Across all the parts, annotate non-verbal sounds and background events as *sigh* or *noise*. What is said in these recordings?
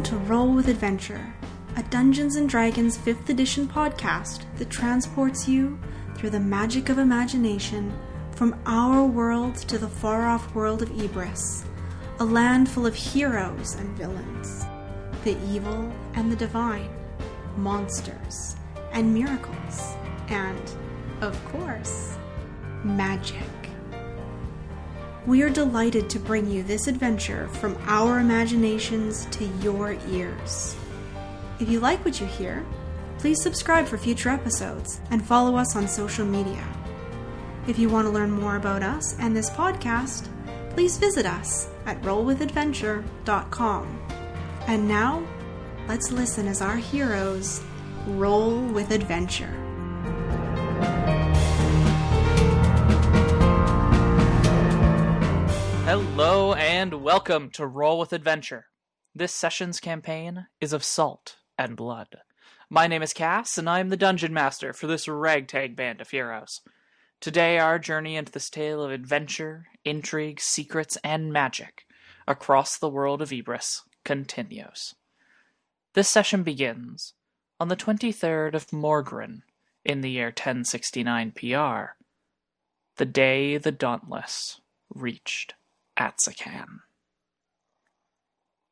Welcome to Roll with Adventure, a Dungeons and Dragons 5th edition podcast that transports you through the magic of imagination from our world to the far off world of Ibris, a land full of heroes and villains, the evil and the divine, monsters and miracles, and, of course, magic. We are delighted to bring you this adventure from our imaginations to your ears. If you like what you hear, please subscribe for future episodes and follow us on social media. If you want to learn more about us and this podcast, please visit us at rollwithadventure.com. And now, let's listen as our heroes roll with adventure. And welcome to Roll with Adventure. This session's campaign is of salt and blood. My name is Cass, and I am the dungeon master for this ragtag band of heroes. Today, our journey into this tale of adventure, intrigue, secrets, and magic across the world of Ibris continues. This session begins on the 23rd of Morgren in the year 1069 PR, the day the Dauntless reached Atsakan.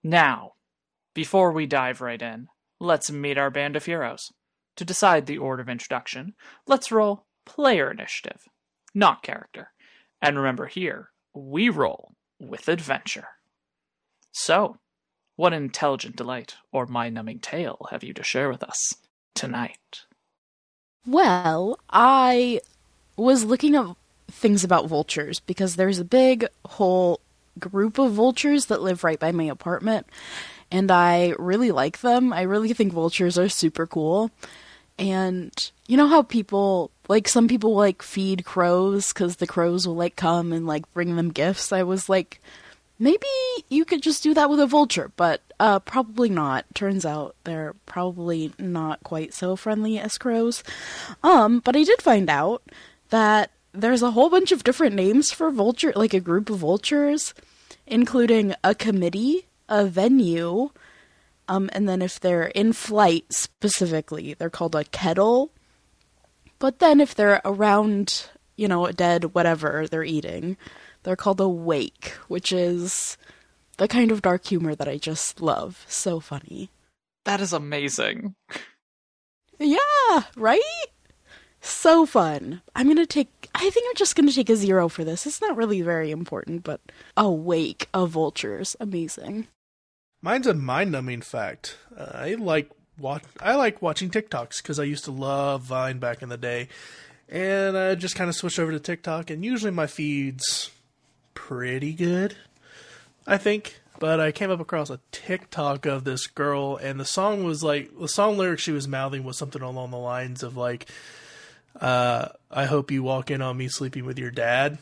Now, before we dive right in, let's meet our band of heroes. To decide the order of introduction, let's roll player initiative, not character. And remember here, we roll with adventure. So, what intelligent delight or mind numbing tale have you to share with us tonight? Well, I was looking up things about vultures because there's a big whole group of vultures that live right by my apartment and I really like them. I really think vultures are super cool. And you know how people like some people like feed crows cuz the crows will like come and like bring them gifts. I was like maybe you could just do that with a vulture, but uh probably not. Turns out they're probably not quite so friendly as crows. Um but I did find out that there's a whole bunch of different names for vulture, like a group of vultures, including a committee, a venue, um, and then if they're in flight specifically, they're called a kettle. But then if they're around, you know, dead, whatever they're eating, they're called a wake, which is the kind of dark humor that I just love. So funny. That is amazing. Yeah, right? So fun. I'm gonna take. I think I'm just gonna take a zero for this. It's not really very important, but a wake of vultures. Amazing. Mine's a mind-numbing fact. Uh, I like watch. I like watching TikToks because I used to love Vine back in the day, and I just kind of switched over to TikTok. And usually my feed's pretty good, I think. But I came up across a TikTok of this girl, and the song was like the song lyric she was mouthing was something along the lines of like uh, I hope you walk in on me sleeping with your dad.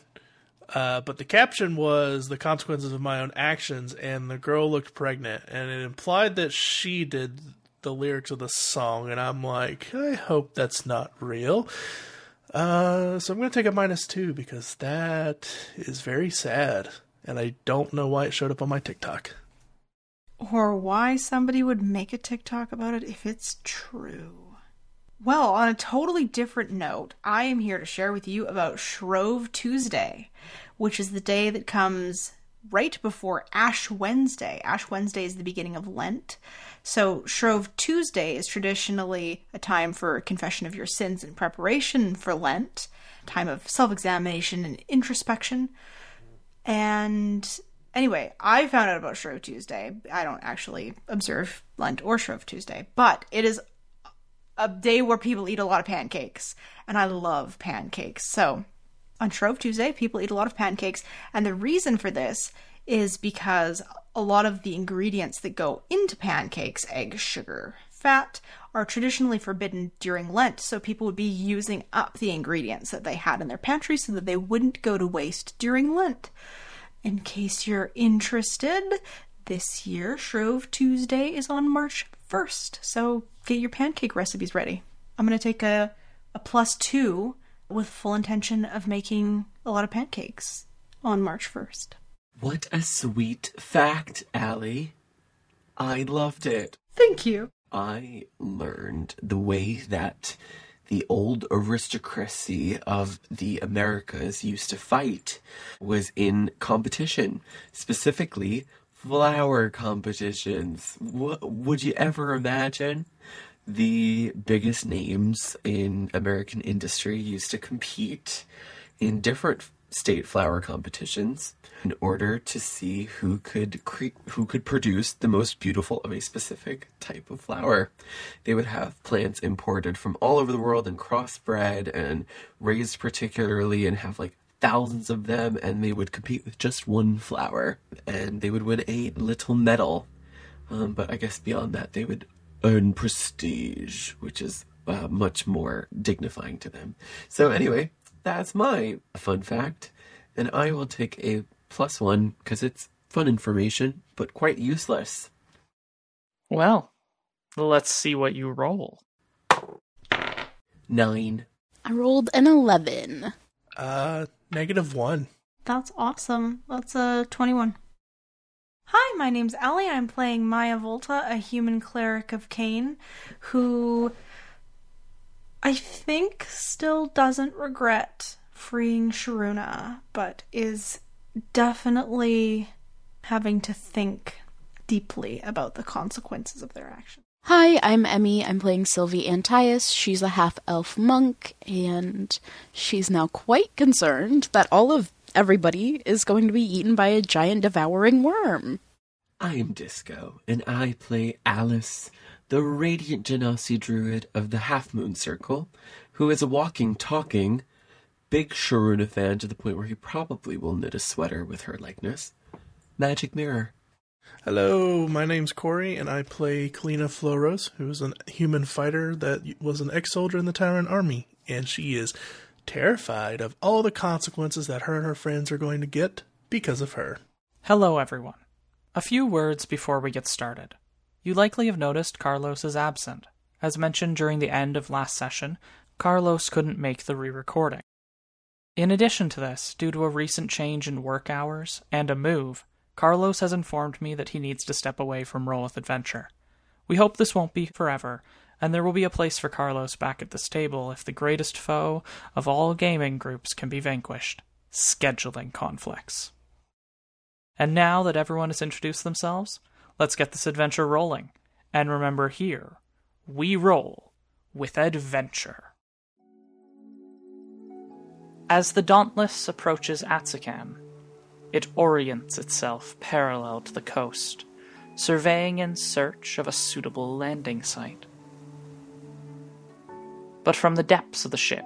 Uh, but the caption was the consequences of my own actions, and the girl looked pregnant, and it implied that she did the lyrics of the song, and I'm like, I hope that's not real. Uh, so I'm going to take a minus two because that is very sad, and I don't know why it showed up on my TikTok. Or why somebody would make a TikTok about it if it's true. Well, on a totally different note, I am here to share with you about Shrove Tuesday, which is the day that comes right before Ash Wednesday. Ash Wednesday is the beginning of Lent. So, Shrove Tuesday is traditionally a time for confession of your sins and preparation for Lent, time of self examination and introspection. And anyway, I found out about Shrove Tuesday. I don't actually observe Lent or Shrove Tuesday, but it is a day where people eat a lot of pancakes, and I love pancakes. So, on Shrove Tuesday, people eat a lot of pancakes, and the reason for this is because a lot of the ingredients that go into pancakes, egg, sugar, fat, are traditionally forbidden during Lent, so people would be using up the ingredients that they had in their pantry so that they wouldn't go to waste during Lent. In case you're interested, this year Shrove Tuesday is on March 1st, so get your pancake recipes ready. I'm going to take a, a plus two with full intention of making a lot of pancakes on March 1st. What a sweet fact, Allie. I loved it. Thank you. I learned the way that the old aristocracy of the Americas used to fight was in competition, specifically flower competitions. Would you ever imagine? The biggest names in American industry used to compete in different state flower competitions in order to see who could cre- who could produce the most beautiful of a specific type of flower. They would have plants imported from all over the world and crossbred and raised particularly and have like thousands of them and they would compete with just one flower and they would win a little medal. Um, but I guess beyond that they would earn prestige, which is uh, much more dignifying to them. So anyway, that's my fun fact, and I will take a plus one because it's fun information, but quite useless. Well, let's see what you roll. Nine. I rolled an 11. Uh, negative one. That's awesome. That's a 21. Hi, my name's Ellie. I'm playing Maya Volta, a human cleric of Cain, who I think still doesn't regret freeing Sharuna, but is definitely having to think deeply about the consequences of their actions. Hi, I'm Emmy. I'm playing Sylvie Antias. She's a half elf monk, and she's now quite concerned that all of everybody is going to be eaten by a giant devouring worm. I am Disco, and I play Alice, the radiant Genasi druid of the Half Moon Circle, who is a walking, talking, big Sharuna fan to the point where he probably will knit a sweater with her likeness. Magic Mirror. Hello, my name's Corey, and I play Kalina Floros, who is a human fighter that was an ex soldier in the Tyrant Army, and she is terrified of all the consequences that her and her friends are going to get because of her. Hello, everyone. A few words before we get started. You likely have noticed Carlos is absent. As mentioned during the end of last session, Carlos couldn't make the re recording. In addition to this, due to a recent change in work hours and a move, Carlos has informed me that he needs to step away from Roll with Adventure. We hope this won't be forever, and there will be a place for Carlos back at this table if the greatest foe of all gaming groups can be vanquished scheduling conflicts. And now that everyone has introduced themselves, let's get this adventure rolling. And remember here, we roll with adventure. As the Dauntless approaches Atsakan, it orients itself parallel to the coast, surveying in search of a suitable landing site. But from the depths of the ship,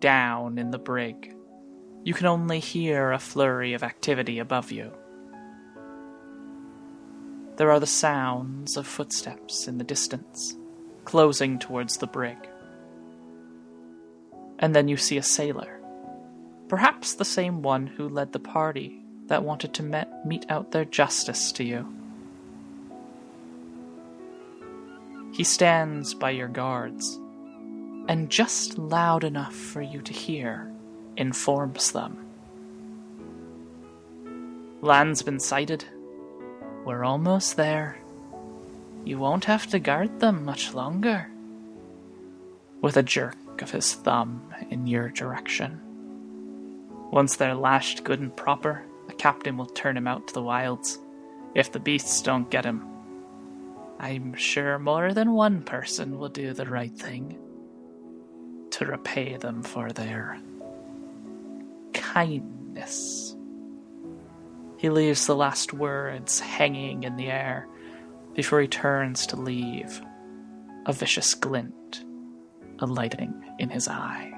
down in the brig, you can only hear a flurry of activity above you. There are the sounds of footsteps in the distance, closing towards the brig. And then you see a sailor, perhaps the same one who led the party that wanted to met- mete out their justice to you. He stands by your guards, and just loud enough for you to hear, informs them. Land's been sighted. We're almost there. You won't have to guard them much longer. With a jerk of his thumb in your direction. Once they're lashed good and proper, the captain will turn him out to the wilds. If the beasts don't get him, I'm sure more than one person will do the right thing to repay them for their kindness. He leaves the last words hanging in the air before he turns to leave, a vicious glint alighting in his eye.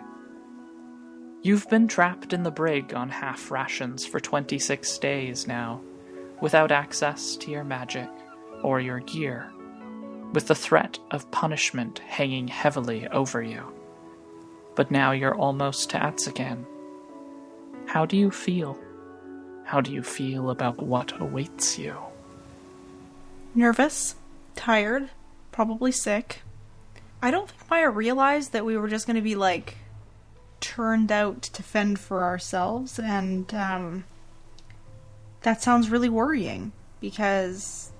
You've been trapped in the brig on half rations for 26 days now, without access to your magic or your gear, with the threat of punishment hanging heavily over you. But now you're almost to Atsakan. How do you feel? How do you feel about what awaits you? Nervous, tired, probably sick. I don't think Maya realized that we were just going to be like turned out to fend for ourselves, and um, that sounds really worrying because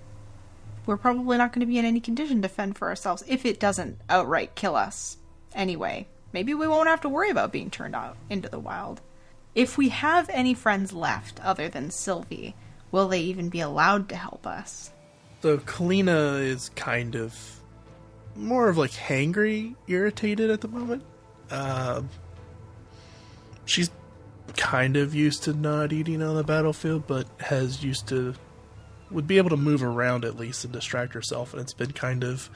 we're probably not going to be in any condition to fend for ourselves if it doesn't outright kill us. Anyway, maybe we won't have to worry about being turned out into the wild. If we have any friends left other than Sylvie, will they even be allowed to help us? So Kalina is kind of more of like hangry, irritated at the moment. Um, she's kind of used to not eating on the battlefield, but has used to would be able to move around at least and distract herself, and it's been kind of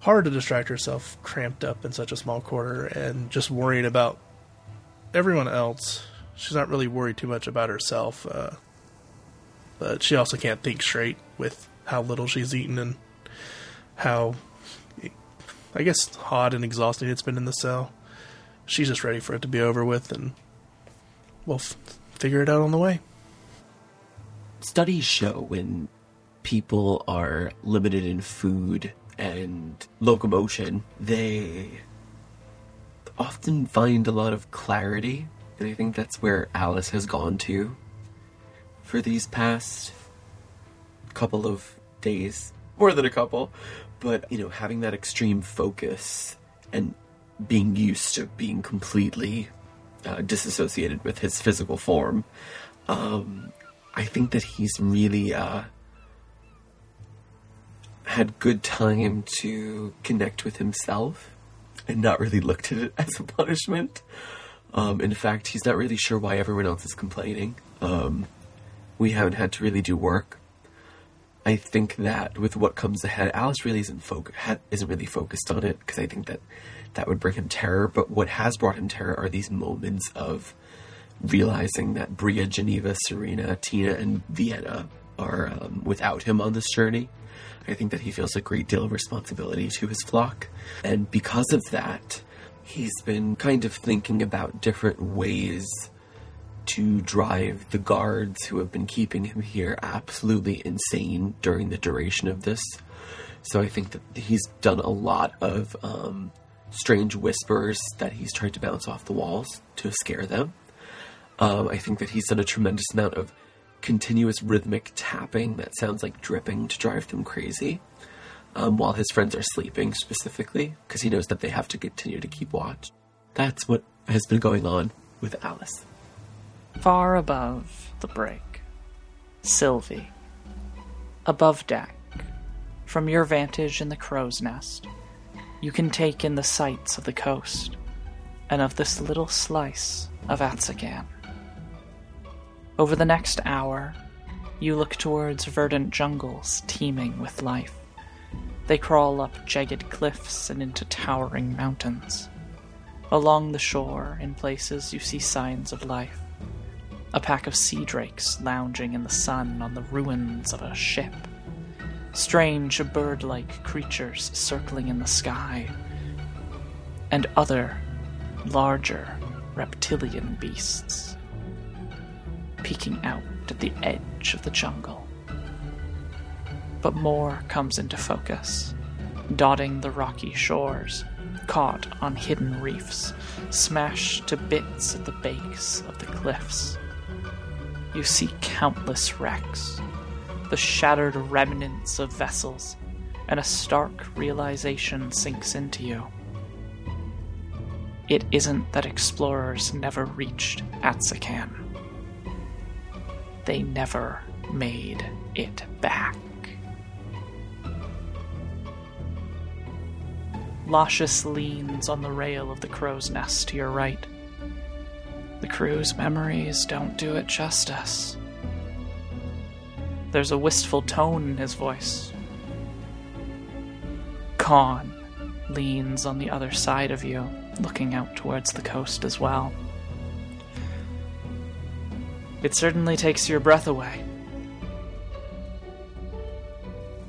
hard to distract herself cramped up in such a small quarter and just worrying about everyone else. She's not really worried too much about herself, uh, but she also can't think straight with how little she's eaten and how, I guess, hot and exhausting it's been in the cell. She's just ready for it to be over with, and we'll f- figure it out on the way. Studies show when people are limited in food and locomotion, they often find a lot of clarity. And I think that's where Alice has gone to for these past couple of days. More than a couple. But, you know, having that extreme focus and being used to being completely uh, disassociated with his physical form. Um, I think that he's really uh, had good time to connect with himself and not really looked at it *laughs* as a punishment. Um, in fact, he's not really sure why everyone else is complaining. Um, we haven't had to really do work. I think that with what comes ahead, Alice really isn't foc- ha- isn't really focused on it because I think that that would bring him terror. But what has brought him terror are these moments of realizing that Bria, Geneva, Serena, Tina, and Vienna are um, without him on this journey. I think that he feels a great deal of responsibility to his flock. And because of that, he's been kind of thinking about different ways to drive the guards who have been keeping him here absolutely insane during the duration of this. So I think that he's done a lot of um, strange whispers that he's tried to bounce off the walls to scare them. Um, I think that he's done a tremendous amount of continuous rhythmic tapping that sounds like dripping to drive them crazy um, while his friends are sleeping, specifically, because he knows that they have to continue to keep watch. That's what has been going on with Alice. Far above the break, Sylvie. Above deck, from your vantage in the crow's nest, you can take in the sights of the coast and of this little slice of Atsakan. Over the next hour, you look towards verdant jungles teeming with life. They crawl up jagged cliffs and into towering mountains. Along the shore, in places, you see signs of life. A pack of sea drakes lounging in the sun on the ruins of a ship. Strange bird like creatures circling in the sky. And other, larger, reptilian beasts peeking out at the edge of the jungle. But more comes into focus, dotting the rocky shores, caught on hidden reefs, smashed to bits at the base of the cliffs. You see countless wrecks, the shattered remnants of vessels, and a stark realization sinks into you. It isn't that explorers never reached Atsakan they never made it back. Lascius leans on the rail of the crow's nest to your right. The crew's memories don't do it justice. There's a wistful tone in his voice. Khan leans on the other side of you, looking out towards the coast as well. It certainly takes your breath away.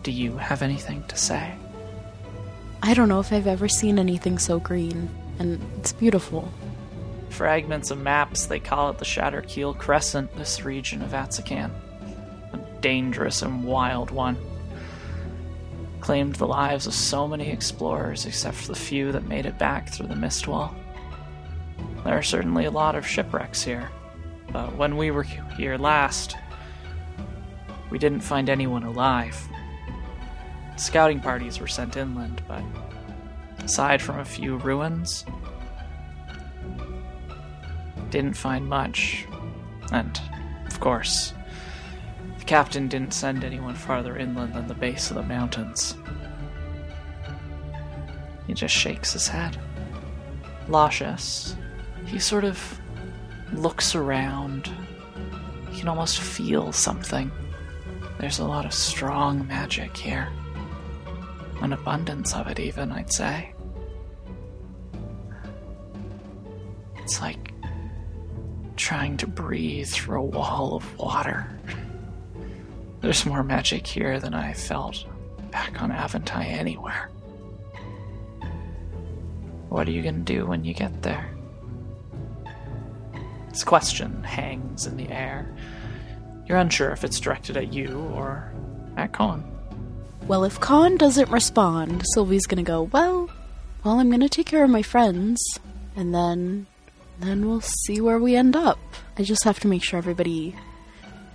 Do you have anything to say? I don't know if I've ever seen anything so green, and it's beautiful. Fragments of maps, they call it the Shatterkeel Crescent, this region of Atsakan. Dangerous and wild one. Claimed the lives of so many explorers, except for the few that made it back through the mist wall. There are certainly a lot of shipwrecks here. But when we were here last, we didn't find anyone alive. Scouting parties were sent inland, but aside from a few ruins, didn't find much. And, of course, the captain didn't send anyone farther inland than the base of the mountains. He just shakes his head. Lascious, he sort of looks around. You can almost feel something. There's a lot of strong magic here. An abundance of it, even, I'd say. It's like trying to breathe through a wall of water. *laughs* There's more magic here than I felt back on Aventai anywhere. What are you gonna do when you get there? This question hangs in the air. You're unsure if it's directed at you or at Khan. Well, if Khan doesn't respond, Sylvie's gonna go, well, well, I'm gonna take care of my friends, and then, then we'll see where we end up. I just have to make sure everybody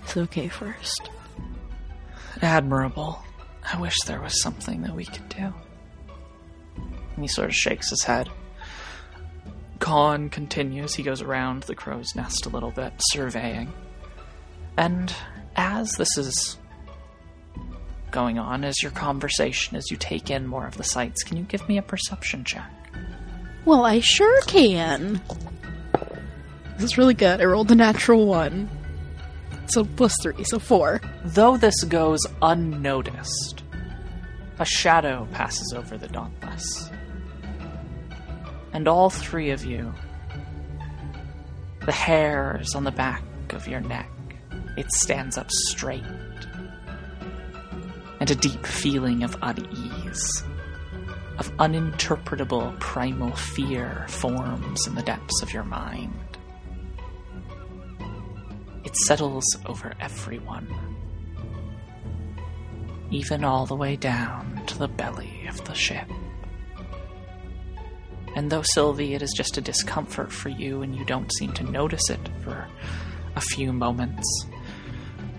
is okay first. Admirable. I wish there was something that we could do. And he sort of shakes his head. Khan continues. He goes around the crow's nest a little bit, surveying. And as this is going on, as your conversation, as you take in more of the sights, can you give me a perception check? Well, I sure can. This is really good. I rolled a natural one. So plus three, so four. Though this goes unnoticed, a shadow passes over the Dauntless. And all three of you, the hairs on the back of your neck, it stands up straight. And a deep feeling of unease, of uninterpretable primal fear forms in the depths of your mind. It settles over everyone, even all the way down to the belly of the ship. And though, Sylvie, it is just a discomfort for you and you don't seem to notice it for a few moments,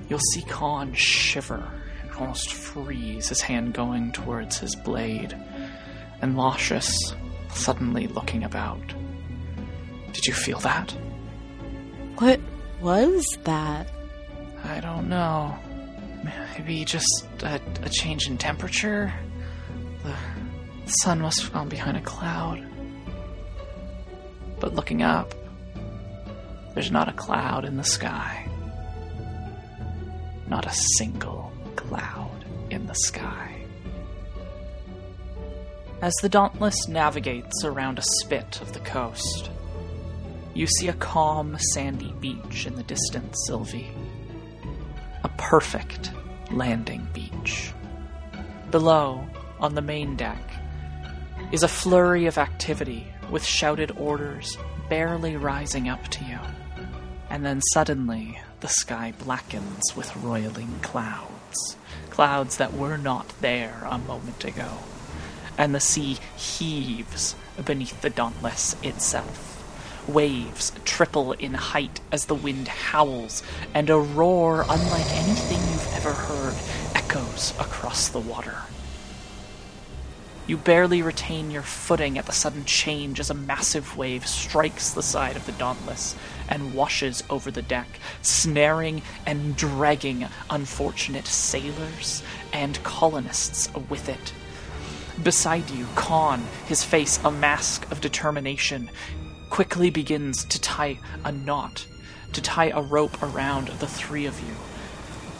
you'll see Khan shiver and almost freeze, his hand going towards his blade, and Lascious suddenly looking about. Did you feel that? What was that? I don't know. Maybe just a, a change in temperature? The, the sun must have gone behind a cloud. But looking up, there's not a cloud in the sky. Not a single cloud in the sky. As the Dauntless navigates around a spit of the coast, you see a calm, sandy beach in the distance, Sylvie. A perfect landing beach. Below, on the main deck, is a flurry of activity with shouted orders barely rising up to you. And then suddenly, the sky blackens with roiling clouds. Clouds that were not there a moment ago. And the sea heaves beneath the Dauntless itself. Waves triple in height as the wind howls, and a roar unlike anything you've ever heard echoes across the water. You barely retain your footing at the sudden change as a massive wave strikes the side of the Dauntless and washes over the deck, snaring and dragging unfortunate sailors and colonists with it. Beside you, Khan, his face a mask of determination, quickly begins to tie a knot, to tie a rope around the three of you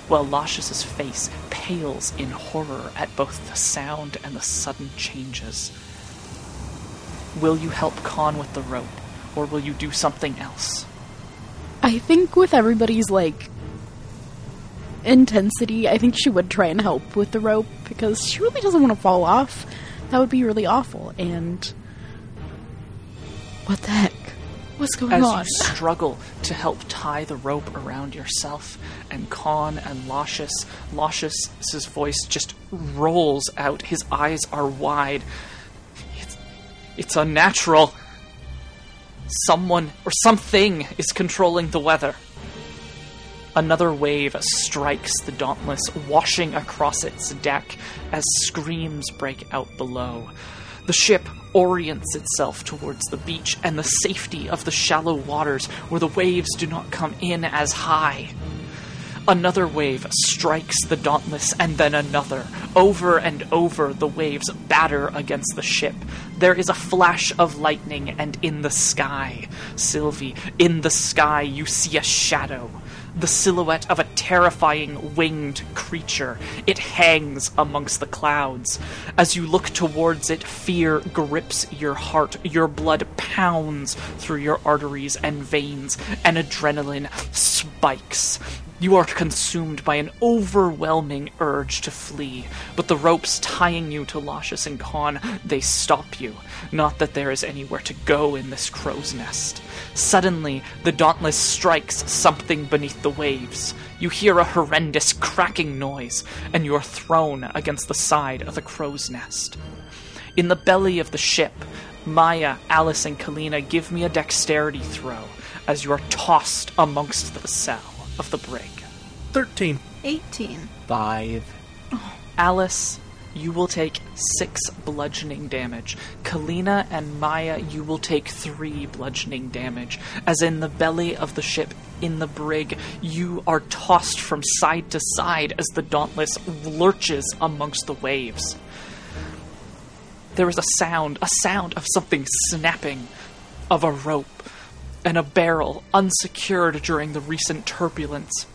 while Lascious's face pales in horror at both the sound and the sudden changes. Will you help Khan with the rope, or will you do something else? I think with everybody's like intensity, I think she would try and help with the rope because she really doesn't want to fall off. That would be really awful. And what the heck? What's going on? As on? you struggle to help tie the rope around yourself and Khan and Lascious, Lascious's voice just rolls out. His eyes are wide. It's, it's unnatural. Someone or something is controlling the weather. Another wave strikes the Dauntless, washing across its deck as screams break out below. The ship orients itself towards the beach and the safety of the shallow waters where the waves do not come in as high. Another wave strikes the Dauntless, and then another. Over and over, the waves batter against the ship. There is a flash of lightning, and in the sky, Sylvie, in the sky, you see a shadow. The silhouette of a terrifying winged creature. It hangs amongst the clouds. As you look towards it, fear grips your heart. Your blood pounds through your arteries and veins, and adrenaline spikes. You are consumed by an overwhelming urge to flee, but the ropes tying you to Lascious and Khan, they stop you. Not that there is anywhere to go in this crow's nest. Suddenly, the Dauntless strikes something beneath the waves. You hear a horrendous cracking noise, and you are thrown against the side of the crow's nest. In the belly of the ship, Maya, Alice, and Kalina give me a dexterity throw as you are tossed amongst the cell of the brig. 13. 18. Five. Oh. Alice, you will take six bludgeoning damage. Kalina and Maya, you will take three bludgeoning damage. As in the belly of the ship, in the brig, you are tossed from side to side as the Dauntless lurches amongst the waves. There is a sound, a sound of something snapping, of a rope, and a barrel, unsecured during the recent turbulence,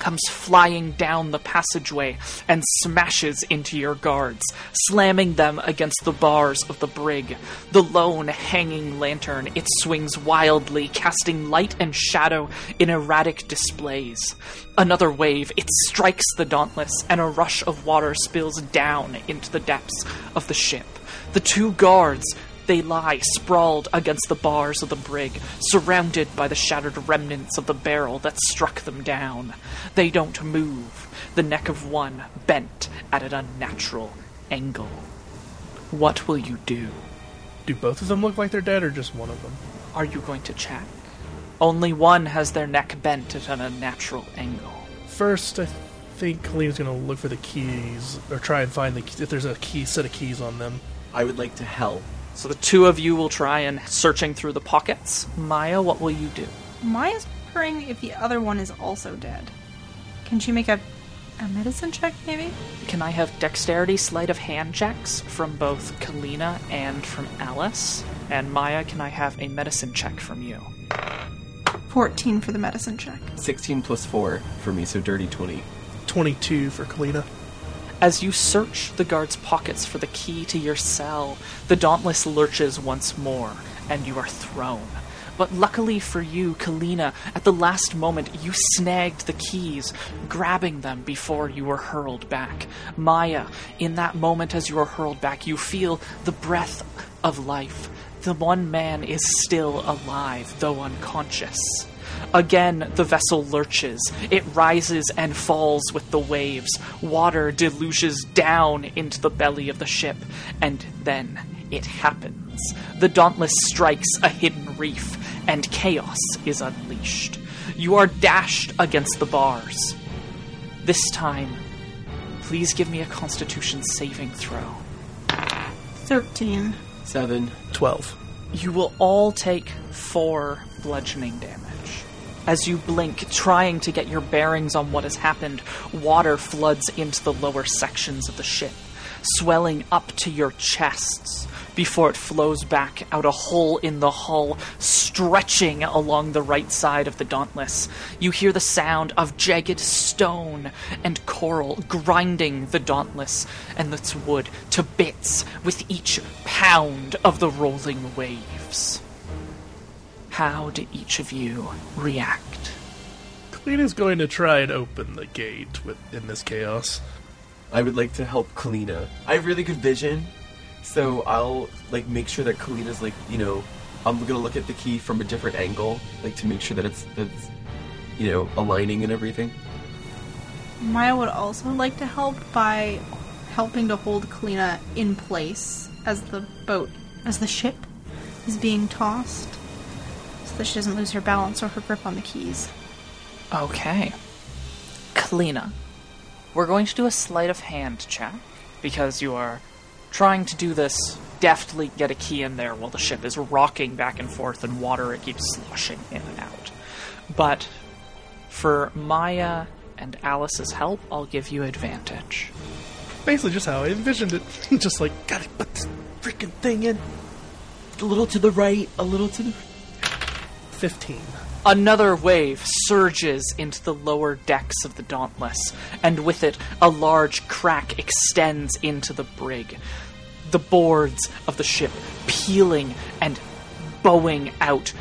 comes flying down the passageway and smashes into your guards, slamming them against the bars of the brig. The lone hanging lantern, it swings wildly, casting light and shadow in erratic displays. Another wave, it strikes the Dauntless, and a rush of water spills down into the depths of the ship. The two guards, they lie sprawled against the bars of the brig, surrounded by the shattered remnants of the barrel that struck them down. They don't move, the neck of one bent at an unnatural angle. What will you do? Do both of them look like they're dead or just one of them? Are you going to check? Only one has their neck bent at an unnatural angle. First, I think Kalina's going to look for the keys or try and find the if there's a key set of keys on them. I would like to help. So the two of you will try and searching through the pockets. Maya, what will you do? Maya's wondering if the other one is also dead. Can she make a, a medicine check, maybe? Can I have dexterity sleight of hand checks from both Kalina and from Alice? And Maya, can I have a medicine check from you? 14 for the medicine check. 16 plus 4 for me, so dirty 20. 22 for Kalina. As you search the guard's pockets for the key to your cell, the Dauntless lurches once more, and you are thrown. But luckily for you, Kalina, at the last moment you snagged the keys, grabbing them before you were hurled back. Maya, in that moment as you are hurled back, you feel the breath of life. The one man is still alive, though unconscious. Again, the vessel lurches. It rises and falls with the waves. Water deluges down into the belly of the ship. And then it happens. The Dauntless strikes a hidden reef, and chaos is unleashed. You are dashed against the bars. This time, please give me a constitution saving throw. 13. 7. 12. You will all take four bludgeoning damage. As you blink, trying to get your bearings on what has happened, water floods into the lower sections of the ship, swelling up to your chests before it flows back out a hole in the hull, stretching along the right side of the Dauntless. You hear the sound of jagged stone and coral grinding the Dauntless and its wood to bits with each pound of the rolling waves. How do each of you react? Kalina's going to try and open the gate with in this chaos. I would like to help Kalina. I have really good vision, so I'll like make sure that Kalina's like, you know, I'm gonna look at the key from a different angle, like to make sure that it's that's you know, aligning and everything. Maya would also like to help by helping to hold Kalina in place as the boat, as the ship is being tossed, so that she doesn't lose her balance or her grip on the keys. Okay. Kalina, we're going to do a sleight of hand check because you are trying to do this deftly get a key in there while the ship is rocking back and forth in water it keeps sloshing in and out. But for Maya and Alice's help, I'll give you advantage. Basically, just how I envisioned it. *laughs* just like, gotta put this freaking thing in. A little to the right, a little to the. 15. Another wave surges into the lower decks of the Dauntless, and with it, a large crack extends into the brig. The boards of the ship peeling and bowing out,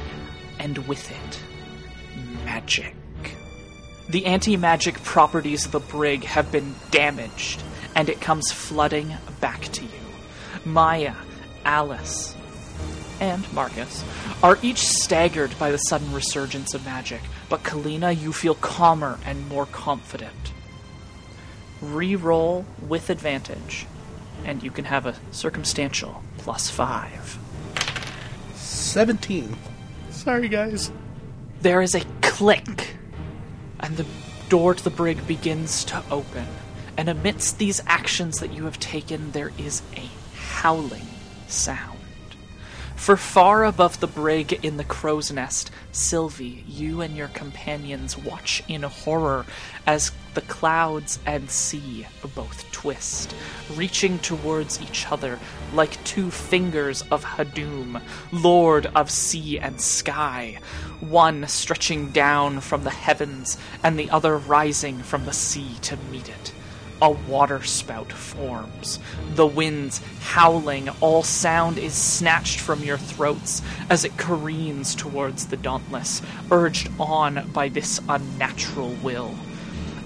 and with it, magic. The anti magic properties of the brig have been damaged, and it comes flooding back to you. Maya, Alice, and Marcus are each staggered by the sudden resurgence of magic, but Kalina, you feel calmer and more confident. Re-roll with advantage, and you can have a circumstantial plus five. 17. Sorry, guys. There is a click, and the door to the brig begins to open. And amidst these actions that you have taken, there is a howling sound. For far above the brig in the crow's nest, Sylvie, you and your companions watch in horror as the clouds and sea both twist, reaching towards each other like two fingers of Hadum, lord of sea and sky, one stretching down from the heavens and the other rising from the sea to meet it a waterspout forms. The winds howling, all sound is snatched from your throats as it careens towards the Dauntless, urged on by this unnatural will.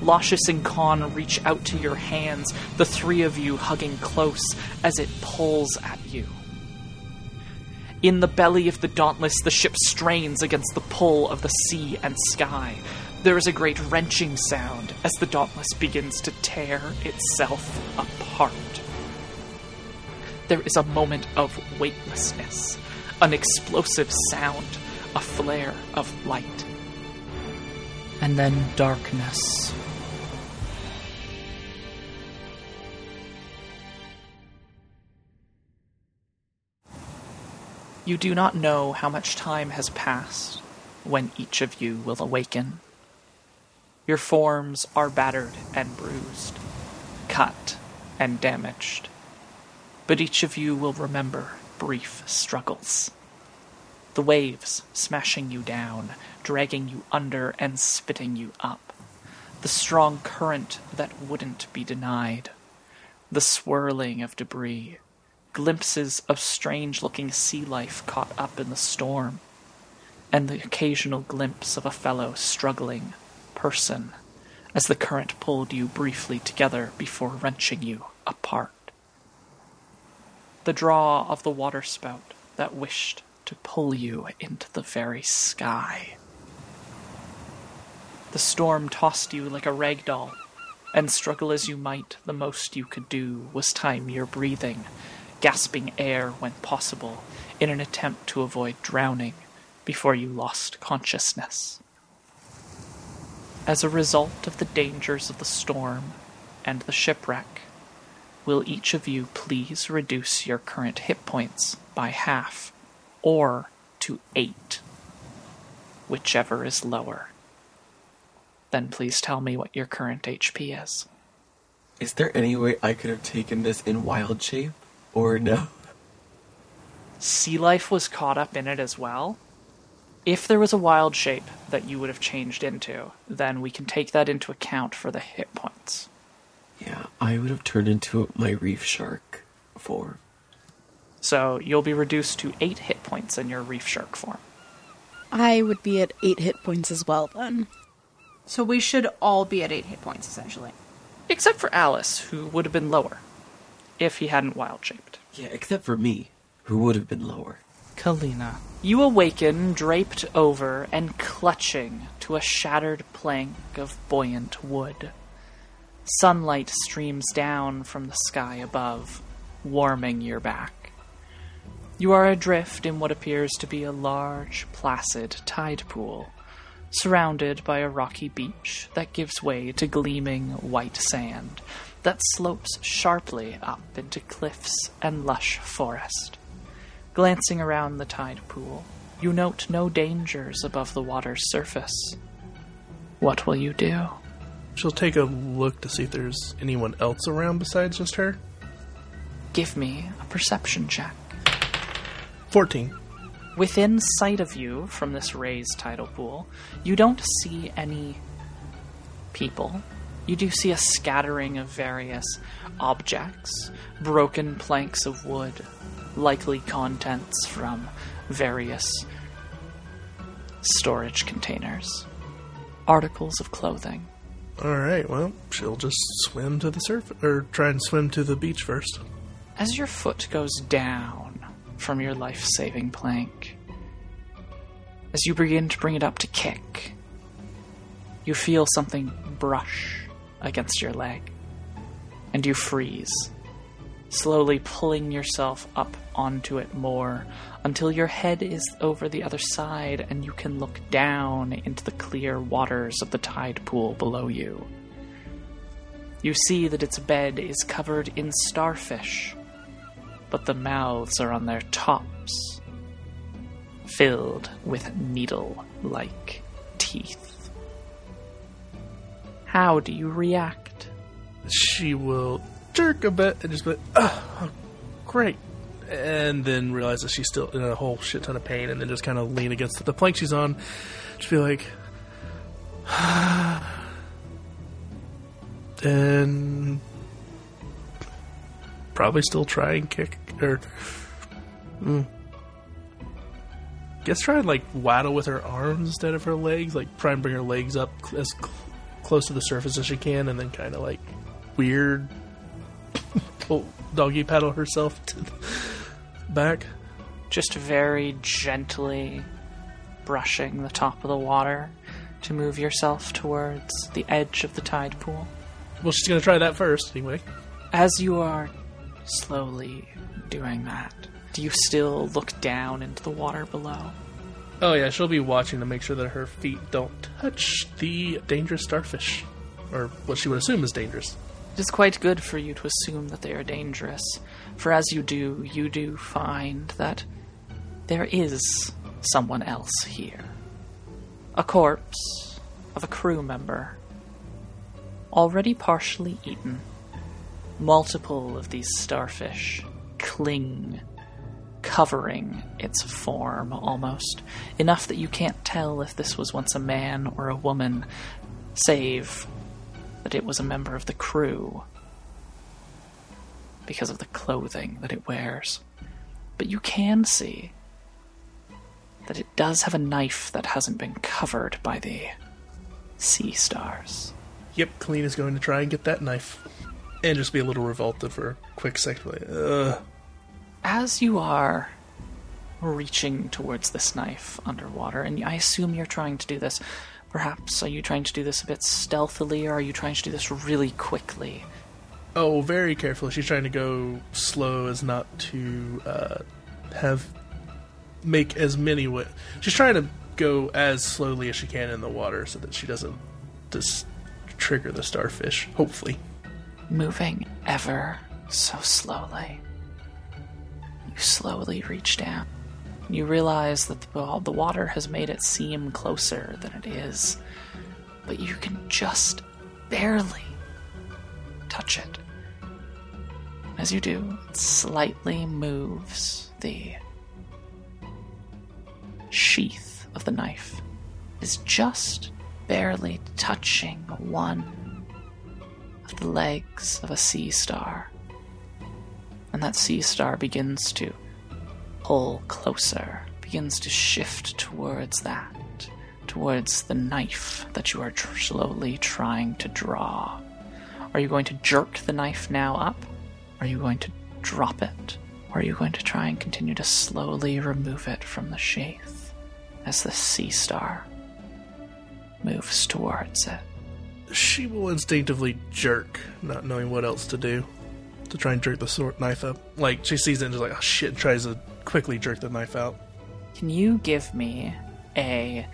Lascious and Khan reach out to your hands, the three of you hugging close as it pulls at you. In the belly of the Dauntless, the ship strains against the pull of the sea and sky. There is a great wrenching sound as the Dauntless begins to tear itself apart. There is a moment of weightlessness, an explosive sound, a flare of light. And then darkness. You do not know how much time has passed when each of you will awaken. Your forms are battered and bruised, cut and damaged. But each of you will remember brief struggles. The waves smashing you down, dragging you under and spitting you up. The strong current that wouldn't be denied. The swirling of debris. Glimpses of strange looking sea life caught up in the storm. And the occasional glimpse of a fellow struggling person as the current pulled you briefly together before wrenching you apart. The draw of the waterspout that wished to pull you into the very sky. The storm tossed you like a rag doll, and struggle as you might, the most you could do was time your breathing, gasping air when possible, in an attempt to avoid drowning before you lost consciousness. As a result of the dangers of the storm and the shipwreck, will each of you please reduce your current hit points by half or to eight, whichever is lower? Then please tell me what your current HP is. Is there any way I could have taken this in wild shape? Or no? Sea life was caught up in it as well, if there was a wild shape that you would have changed into, then we can take that into account for the hit points. Yeah, I would have turned into my reef shark form. So you'll be reduced to eight hit points in your reef shark form. I would be at eight hit points as well then. So we should all be at eight hit points, essentially. Except for Alice, who would have been lower if he hadn't wild shaped. Yeah, except for me, who would have been lower. Kalina. You awaken draped over and clutching to a shattered plank of buoyant wood. Sunlight streams down from the sky above, warming your back. You are adrift in what appears to be a large, placid tide pool, surrounded by a rocky beach that gives way to gleaming white sand that slopes sharply up into cliffs and lush forest. Glancing around the tide pool, you note no dangers above the water's surface. What will you do? She'll take a look to see if there's anyone else around besides just her. Give me a perception check. 14. Within sight of you from this raised tidal pool, you don't see any people. You do see a scattering of various objects, broken planks of wood, likely contents from various storage containers, articles of clothing. Alright, well, she'll just swim to the surface, or try and swim to the beach first. As your foot goes down from your life saving plank, as you begin to bring it up to kick, you feel something brush against your leg, and you freeze, slowly pulling yourself up onto it more until your head is over the other side and you can look down into the clear waters of the tide pool below you. You see that its bed is covered in starfish, but the mouths are on their tops, filled with needle like teeth. How do you react? She will jerk a bit and just be like, oh, great. And then realize that she's still in a whole shit ton of pain and then just kind of lean against the plank she's on. Just be like, *sighs* and probably still try and kick or mm. guess try and like waddle with her arms instead of her legs like try and bring her legs up as cl- close to the surface as she can and then kind of like weird pull, *laughs* doggy paddle herself to the back Just very gently brushing the top of the water to move yourself towards the edge of the tide pool. well she's gonna try that first anyway As you are slowly doing that, do you still look down into the water below? oh yeah she'll be watching to make sure that her feet don't touch the dangerous starfish or what she would assume is dangerous It is quite good for you to assume that they are dangerous, for as you do, you do find that there is someone else here. A corpse of a crew member, already partially eaten. Multiple of these starfish cling, covering its form almost, enough that you can't tell if this was once a man or a woman, save that it was a member of the crew because of the clothing that it wears. But you can see that it does have a knife that hasn't been covered by the sea stars. Yep, Kalina is going to try and get that knife. And just be a little revolted for a quick second. Like, Ugh. As you are reaching towards this knife underwater, and I assume you're trying to do this, perhaps are you trying to do this a bit stealthily, or are you trying to do this really quickly? Oh, very careful. She's trying to go slow as not to uh, have make as many. Wa- She's trying to go as slowly as she can in the water so that she doesn't just trigger the starfish. Hopefully, moving ever so slowly. You slowly reach down. You realize that the, the water has made it seem closer than it is, but you can just barely touch it. As you do, it slightly moves the sheath of the knife. Is just barely touching one of the legs of a sea star. And that sea star begins to pull closer, begins to shift towards that, towards the knife that you are tr- slowly trying to draw. Are you going to jerk the knife now up? Are you going to drop it? Or are you going to try and continue to slowly remove it from the sheath as the sea star moves towards it? she will instinctively jerk, not knowing what else to do, to try and jerk the sword knife up. Like she sees it and just like, oh shit, and tries to quickly jerk the knife out. Can you give me a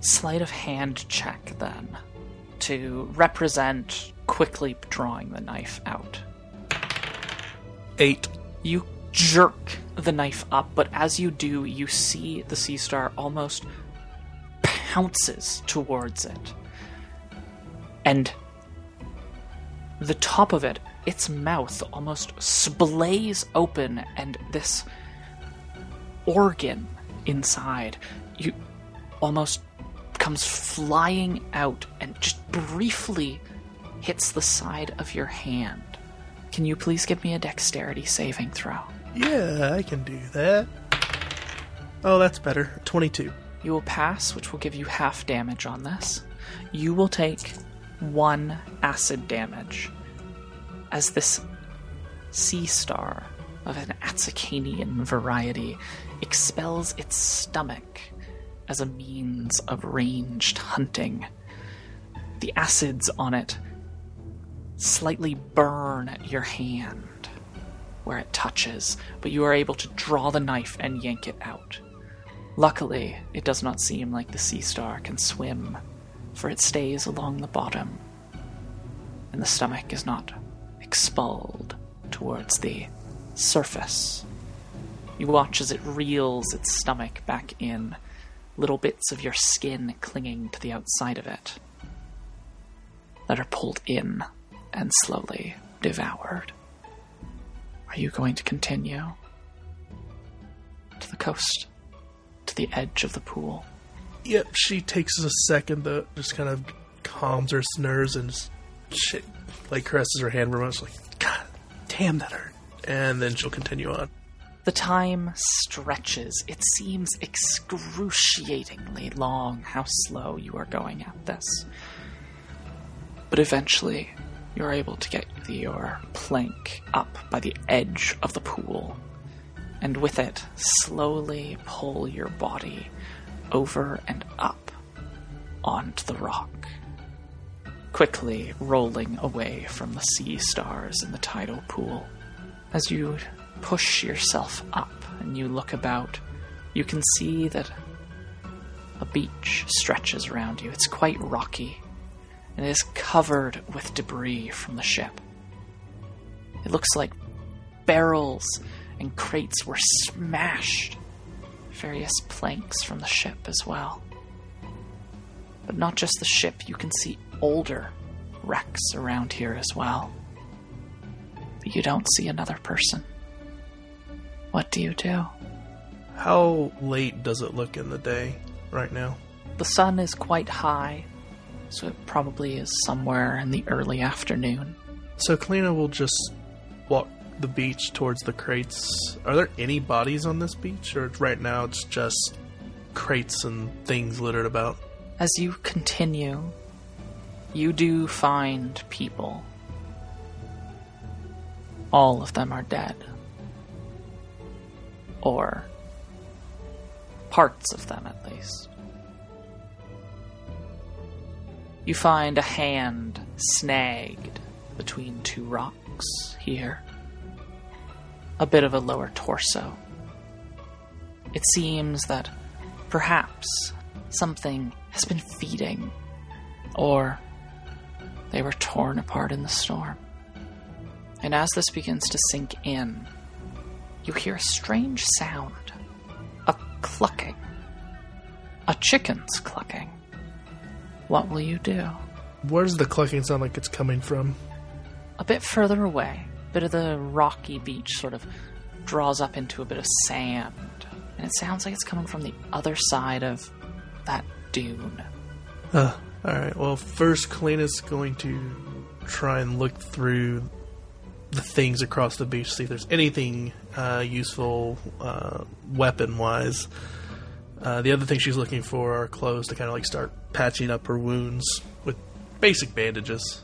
sleight of hand check then to represent quickly drawing the knife out. Eight. You jerk the knife up, but as you do, you see the sea star almost pounces towards it. And the top of it, its mouth almost splays open, and this organ inside you almost comes flying out and just briefly hits the side of your hand. Can you please give me a dexterity saving throw? Yeah, I can do that. Oh, that's better. 22. You will pass, which will give you half damage on this. You will take one acid damage as this sea star of an Atsakanian variety expels its stomach as a means of ranged hunting. The acids on it slightly burn at your hand where it touches, but you are able to draw the knife and yank it out. Luckily, it does not seem like the sea star can swim, for it stays along the bottom, and the stomach is not expelled towards the surface. You watch as it reels its stomach back in, little bits of your skin clinging to the outside of it that are pulled in and slowly devoured. Are you going to continue to the coast, to the edge of the pool? Yep, she takes a second to just kind of calms her nerves and shit, like caresses her hand very much, like, God damn, that hurt. And then she'll continue on. The time stretches. It seems excruciatingly long how slow you are going at this. But eventually, you're able to get your plank up by the edge of the pool, and with it, slowly pull your body over and up onto the rock, quickly rolling away from the sea stars in the tidal pool. As you push yourself up and you look about, you can see that a beach stretches around you. It's quite rocky and it is covered with debris from the ship. It looks like barrels and crates were smashed, various planks from the ship as well. But not just the ship, you can see older wrecks around here as well. But you don't see another person. What do you do? How late does it look in the day right now? The sun is quite high, so it probably is somewhere in the early afternoon. So Kalina will just walk the beach towards the crates. Are there any bodies on this beach, or right now it's just crates and things littered about? As you continue, you do find people. All of them are dead. Or parts of them, at least. You find a hand snagged between two rocks here. A bit of a lower torso. It seems that perhaps something has been feeding, or they were torn apart in the storm. And as this begins to sink in, you hear a strange sound a clucking. A chicken's clucking. What will you do? Where does the clucking sound like it's coming from? A bit further away, a bit of the rocky beach sort of draws up into a bit of sand, and it sounds like it's coming from the other side of that dune. Uh, Alright, well, first, Kalina's going to try and look through the things across the beach, see if there's anything uh, useful uh, weapon wise. Uh, the other thing she's looking for are clothes to kind of like start patching up her wounds with basic bandages.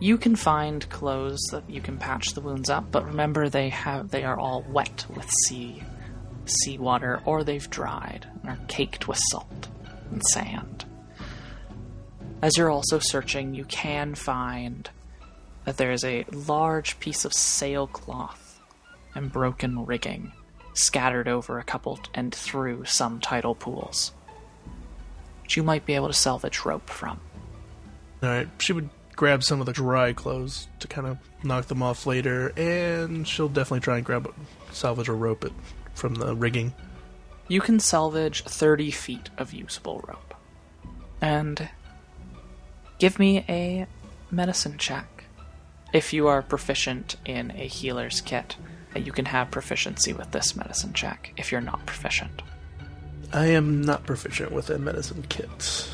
You can find clothes that you can patch the wounds up, but remember they have they are all wet with sea seawater or they've dried and are caked with salt and sand. As you're also searching, you can find that there is a large piece of sailcloth and broken rigging scattered over a couple and through some tidal pools. that you might be able to salvage rope from. All right, she would grab some of the dry clothes to kind of knock them off later, and she'll definitely try and grab salvage a rope it from the rigging. You can salvage 30 feet of usable rope. And give me a medicine check. If you are proficient in a healer's kit, you can have proficiency with this medicine check if you're not proficient. I am not proficient with a medicine kit.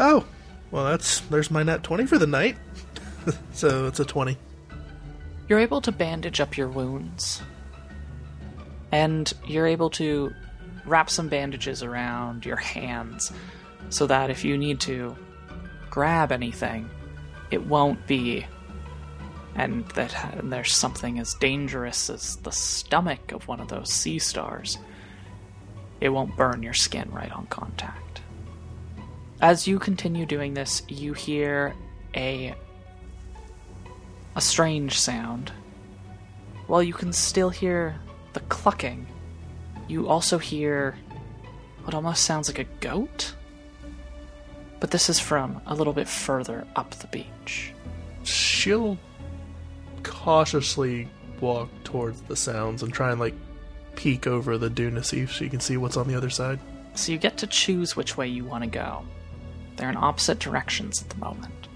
Oh, well, that's there's my nat twenty for the night. *laughs* so it's a twenty. You're able to bandage up your wounds, and you're able to wrap some bandages around your hands so that if you need to grab anything, it won't be. And that there's something as dangerous as the stomach of one of those sea stars. It won't burn your skin right on contact. As you continue doing this, you hear a a strange sound. While you can still hear the clucking, you also hear what almost sounds like a goat. But this is from a little bit further up the beach. She'll cautiously walk towards the sounds and try and like peek over the dune to see if she can see what's on the other side. So you get to choose which way you want to go. They're in opposite directions at the moment.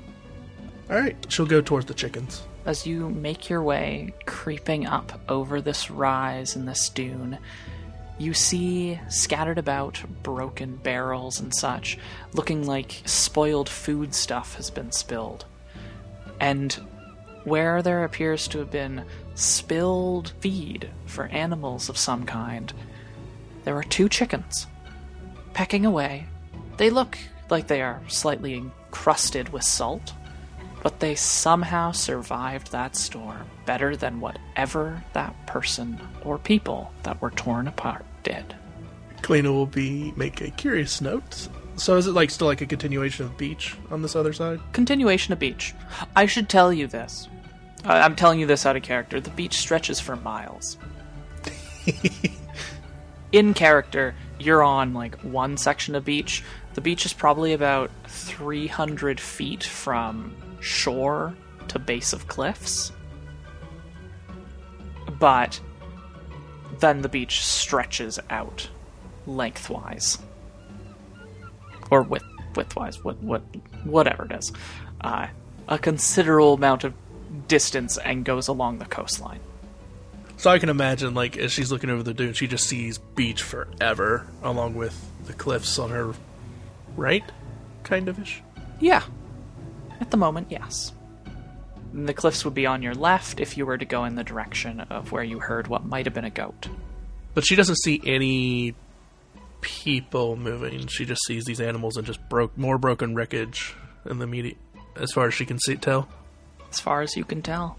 All right, she'll go towards the chickens. As you make your way creeping up over this rise in this dune, you see scattered about broken barrels and such, looking like spoiled food stuff has been spilled. And where there appears to have been spilled feed for animals of some kind, there are two chickens pecking away. They look like they are slightly encrusted with salt, but they somehow survived that storm better than whatever that person or people that were torn apart did. Kalina will be make a curious note. So is it like still like a continuation of beach on this other side? Continuation of beach. I should tell you this. I'm telling you this out of character. The beach stretches for miles. *laughs* In character, you're on like one section of beach. The beach is probably about 300 feet from shore to base of cliffs. But then the beach stretches out lengthwise or width widthwise, what what whatever it is, uh, a considerable amount of distance and goes along the coastline. So I can imagine like as she's looking over the dune, she just sees beach forever, along with the cliffs on her right, kind of ish. Yeah, at the moment, yes. And the cliffs would be on your left if you were to go in the direction of where you heard what might have been a goat. But she doesn't see any people moving. She just sees these animals and just broke more broken wreckage in the immediate, as far as she can see tell. As far as you can tell,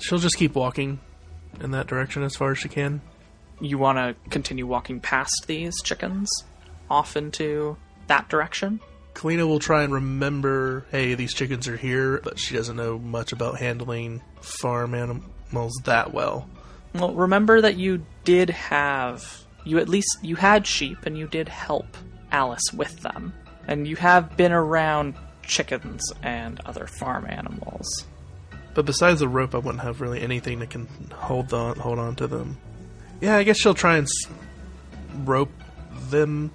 She'll just keep walking in that direction as far as she can. you want to continue walking past these chickens off into that direction. Kalina will try and remember, hey, these chickens are here, but she doesn't know much about handling farm animals that well. Well, remember that you did have you at least you had sheep and you did help Alice with them. And you have been around chickens and other farm animals. But besides the rope, I wouldn't have really anything that can hold on hold on to them. Yeah, I guess she'll try and s- rope them,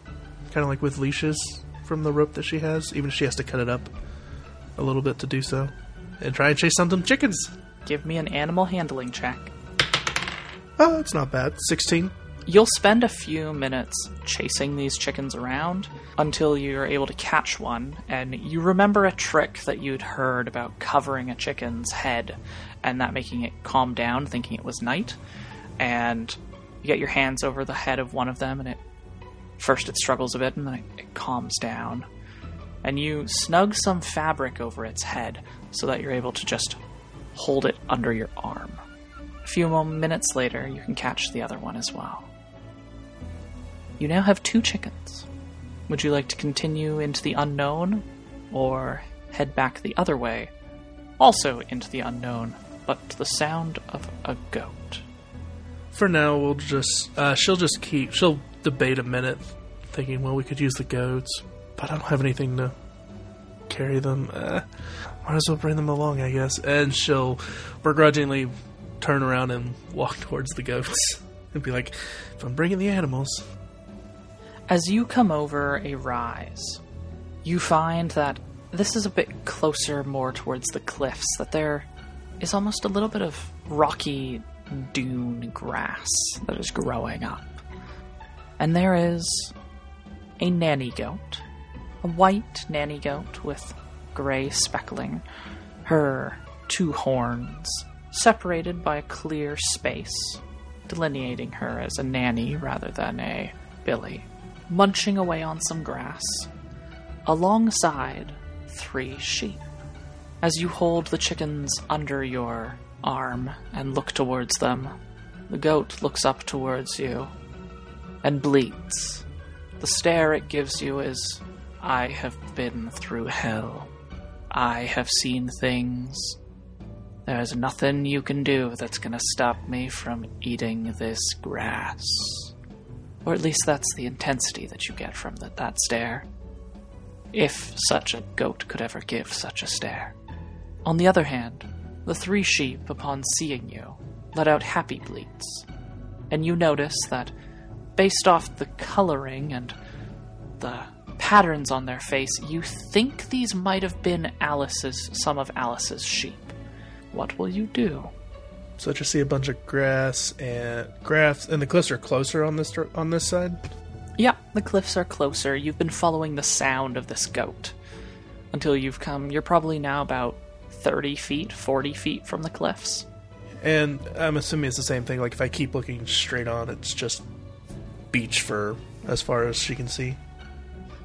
kind of like with leashes from the rope that she has, even if she has to cut it up a little bit to do so, and try and chase some of them chickens. Give me an animal handling check. Oh, it's not bad. Sixteen. You'll spend a few minutes chasing these chickens around until you're able to catch one, and you remember a trick that you'd heard about covering a chicken's head and that making it calm down, thinking it was night. And you get your hands over the head of one of them, and it first it struggles a bit, and then it, it calms down. And you snug some fabric over its head so that you're able to just hold it under your arm. A few mo- minutes later, you can catch the other one as well. You now have two chickens. Would you like to continue into the unknown, or head back the other way, also into the unknown, but to the sound of a goat? For now, we'll just uh, she'll just keep she'll debate a minute thinking, well, we could use the goats, but I don't have anything to carry them. Uh, might as well bring them along, I guess. And she'll begrudgingly turn around and walk towards the goats *laughs* and be like, if I'm bringing the animals, As you come over a rise, you find that this is a bit closer more towards the cliffs, that there is almost a little bit of rocky dune grass that is growing up. And there is a nanny goat, a white nanny goat with gray speckling, her two horns separated by a clear space, delineating her as a nanny rather than a billy, munching away on some grass, alongside three sheep. As you hold the chickens under your arm and look towards them, the goat looks up towards you and bleats. The stare it gives you is I have been through hell. I have seen things. There's nothing you can do that's gonna stop me from eating this grass. Or at least that's the intensity that you get from that, that stare. If such a goat could ever give such a stare. On the other hand, the three sheep, upon seeing you, let out happy bleats. And you notice that, based off the coloring and the patterns on their face, you think these might have been Alice's, some of Alice's sheep. What will you do? So I just see a bunch of grass and grass, and the cliffs are closer on this on this side. Yeah, the cliffs are closer. You've been following the sound of this goat until you've come. You're probably now about 30 feet, 40 feet from the cliffs. And I'm assuming it's the same thing. Like if I keep looking straight on, it's just beach for as far as she can see.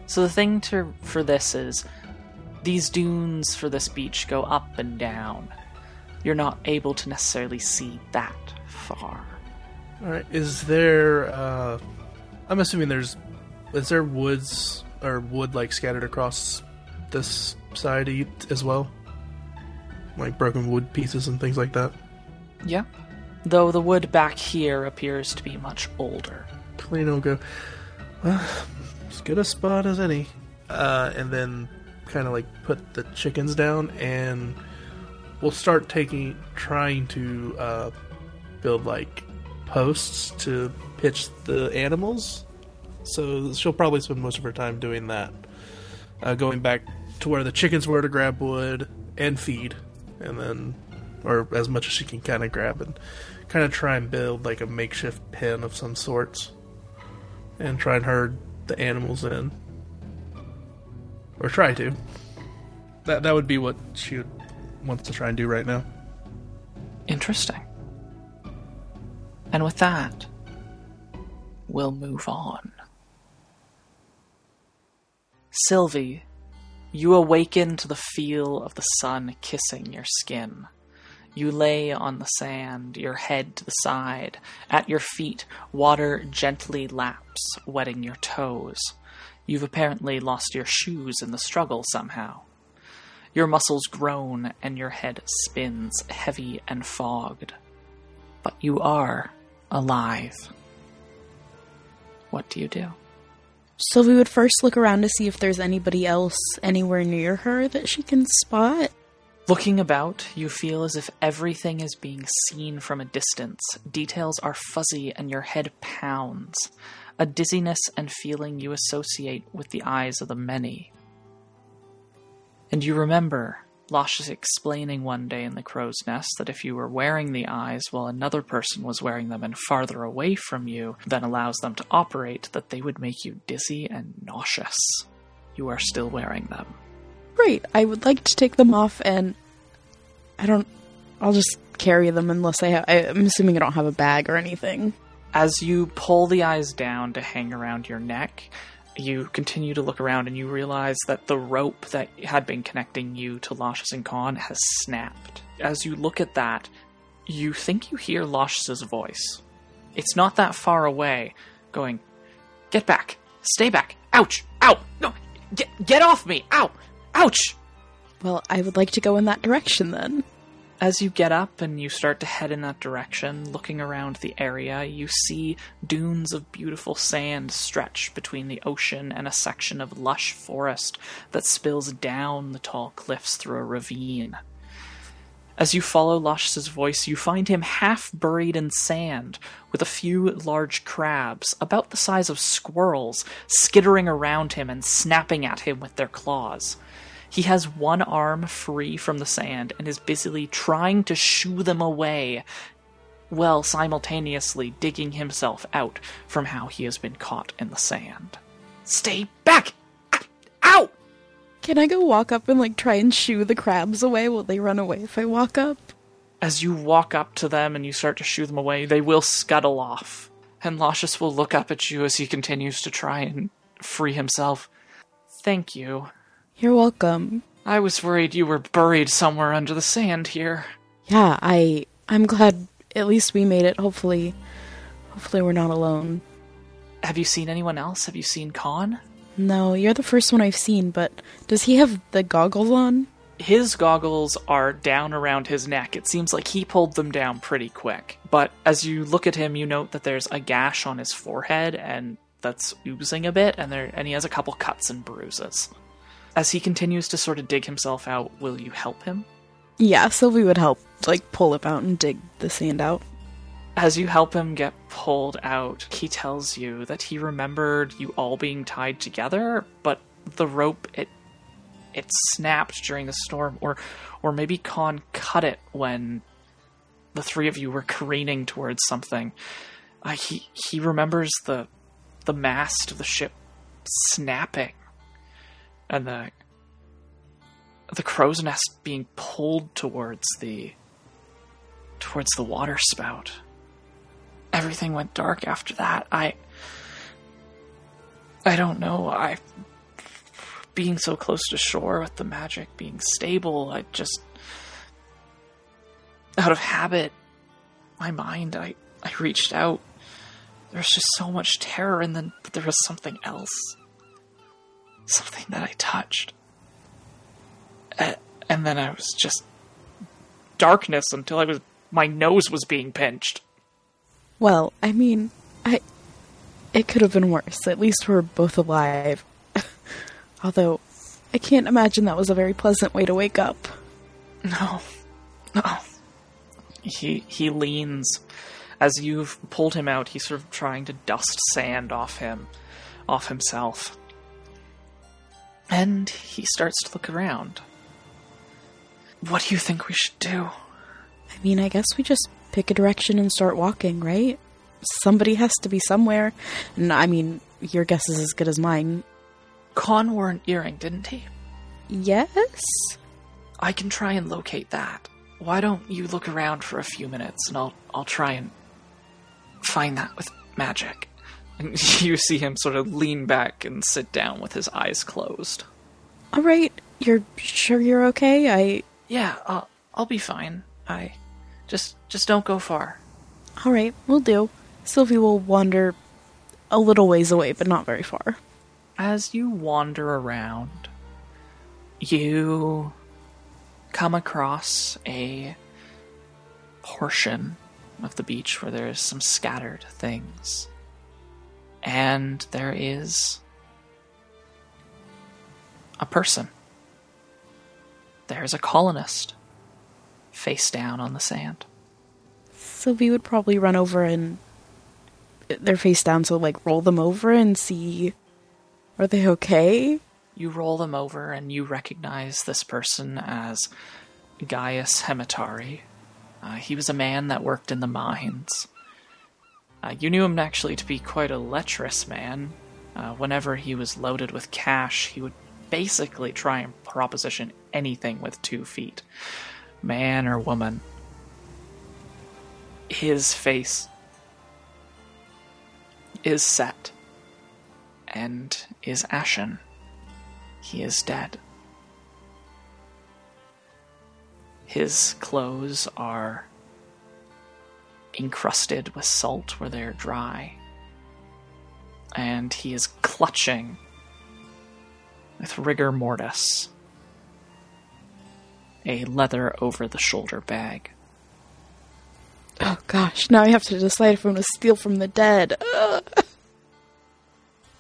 So the thing to for this is these dunes for this beach go up and down. You're not able to necessarily see that far. All right. Is there? uh I'm assuming there's. Is there woods or wood like scattered across this side as well? Like broken wood pieces and things like that. Yeah. Though the wood back here appears to be much older. Kalina will go. Well, as good a spot as any. Uh, and then kind of like put the chickens down, and we'll start taking, trying to uh, build like posts to pitch the animals. So she'll probably spend most of her time doing that. Uh, going back to where the chickens were to grab wood and feed, and then, or as much as she can kind of grab and kind of try and build like a makeshift pen of some sorts and try and herd the animals in. Or try to. That that would be what she would, wants to try and do right now. Interesting. And with that, we'll move on. Sylvie, you awaken to the feel of the sun kissing your skin. You lay on the sand, your head to the side. At your feet, water gently laps, wetting your toes. You've apparently lost your shoes in the struggle somehow. Your muscles groan and your head spins, heavy and fogged. But you are alive. What do you do? So we would first look around to see if there's anybody else anywhere near her that she can spot. Looking about, you feel as if everything is being seen from a distance. Details are fuzzy and your head pounds. A dizziness and feeling you associate with the eyes of the many. And you remember Lascious explaining one day in the crow's nest that if you were wearing the eyes while another person was wearing them and farther away from you than allows them to operate, that they would make you dizzy and nauseous. You are still wearing them. Great. I would like to take them off and I don't I'll just carry them unless I have I, I'm assuming I don't have a bag or anything. As you pull the eyes down to hang around your neck, you continue to look around and you realize that the rope that had been connecting you to Lascious and Khan has snapped. As you look at that, you think you hear Lascious' voice. It's not that far away, going, Get back! Stay back! Ouch! Ow! No! Get, get off me! Ow! Ouch! Well, I would like to go in that direction then. As you get up and you start to head in that direction, looking around the area, you see dunes of beautiful sand stretch between the ocean and a section of lush forest that spills down the tall cliffs through a ravine. As you follow Lush's voice, you find him half buried in sand, with a few large crabs, about the size of squirrels, skittering around him and snapping at him with their claws. He has one arm free from the sand and is busily trying to shoo them away, while simultaneously digging himself out from how he has been caught in the sand. Stay back! Ow! Can I go walk up and like try and shoo the crabs away? Will they run away if I walk up? As you walk up to them and you start to shoo them away, they will scuttle off. And Lascious will look up at you as he continues to try and free himself. Thank you. You're welcome. I was worried you were buried somewhere under the sand here. Yeah, I I'm glad at least we made it. Hopefully hopefully we're not alone. Have you seen anyone else? Have you seen Khan? No, you're the first one I've seen, but does he have the goggles on? His goggles are down around his neck. It seems like he pulled them down pretty quick. But as you look at him, you note that there's a gash on his forehead and that's oozing a bit and there and he has a couple cuts and bruises. As he continues to sort of dig himself out, will you help him? Yeah, Sylvie would help like pull him out and dig the sand out. As you help him get pulled out, he tells you that he remembered you all being tied together, but the rope it it snapped during the storm, or or maybe Khan cut it when the three of you were careening towards something. Uh, he he remembers the the mast of the ship snapping, and the the crow's nest being pulled towards the towards the water spout. Everything went dark after that. I I don't know. I being so close to shore with the magic being stable, I just out of habit, my mind, I I reached out. There was just so much terror and then there was something else. Something that I touched. And then I was just darkness until I was my nose was being pinched. Well, I mean, I it could have been worse. At least we're both alive. *laughs* Although I can't imagine that was a very pleasant way to wake up. No. No. He he leans as you've pulled him out, he's sort of trying to dust sand off him, off himself. And he starts to look around. What do you think we should do? I mean, I guess we just pick a direction and start walking, right? Somebody has to be somewhere. And I mean, your guess is as good as mine. Khan wore an earring, didn't he? Yes? I can try and locate that. Why don't you look around for a few minutes and I'll I'll try and find that with magic. And *laughs* you see him sort of lean back and sit down with his eyes closed. All right, you're sure you're okay? I Yeah, I'll I'll be fine. I just just don't go far. All right, we'll do. Sylvie will wander a little ways away, but not very far. As you wander around, you come across a portion of the beach where there is some scattered things. And there is a person. There's a colonist face down on the sand. Sylvie would probably run over and they're face down, so like roll them over and see are they okay? You roll them over and you recognize this person as Gaius Hematari. Uh, he was a man that worked in the mines. Uh, you knew him actually to be quite a lecherous man. Uh, whenever he was loaded with cash, he would basically try and proposition anything with two feet man or woman. His face is set and is ashen. He is dead. His clothes are encrusted with salt where they're dry. And he is clutching with rigor mortis a leather over the shoulder bag. Oh gosh, now I have to decide if I'm going to steal from the dead. Ugh.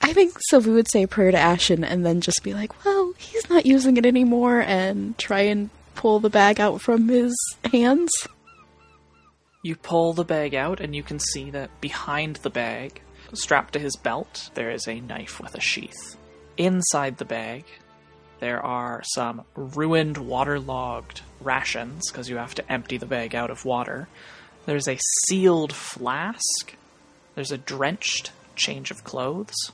I think Sylvie would say a prayer to Ashen and then just be like, well, he's not using it anymore, and try and pull the bag out from his hands. You pull the bag out, and you can see that behind the bag, strapped to his belt, there is a knife with a sheath. Inside the bag, there are some ruined, waterlogged rations, because you have to empty the bag out of water. There's a sealed flask. There's a drenched change of clothes.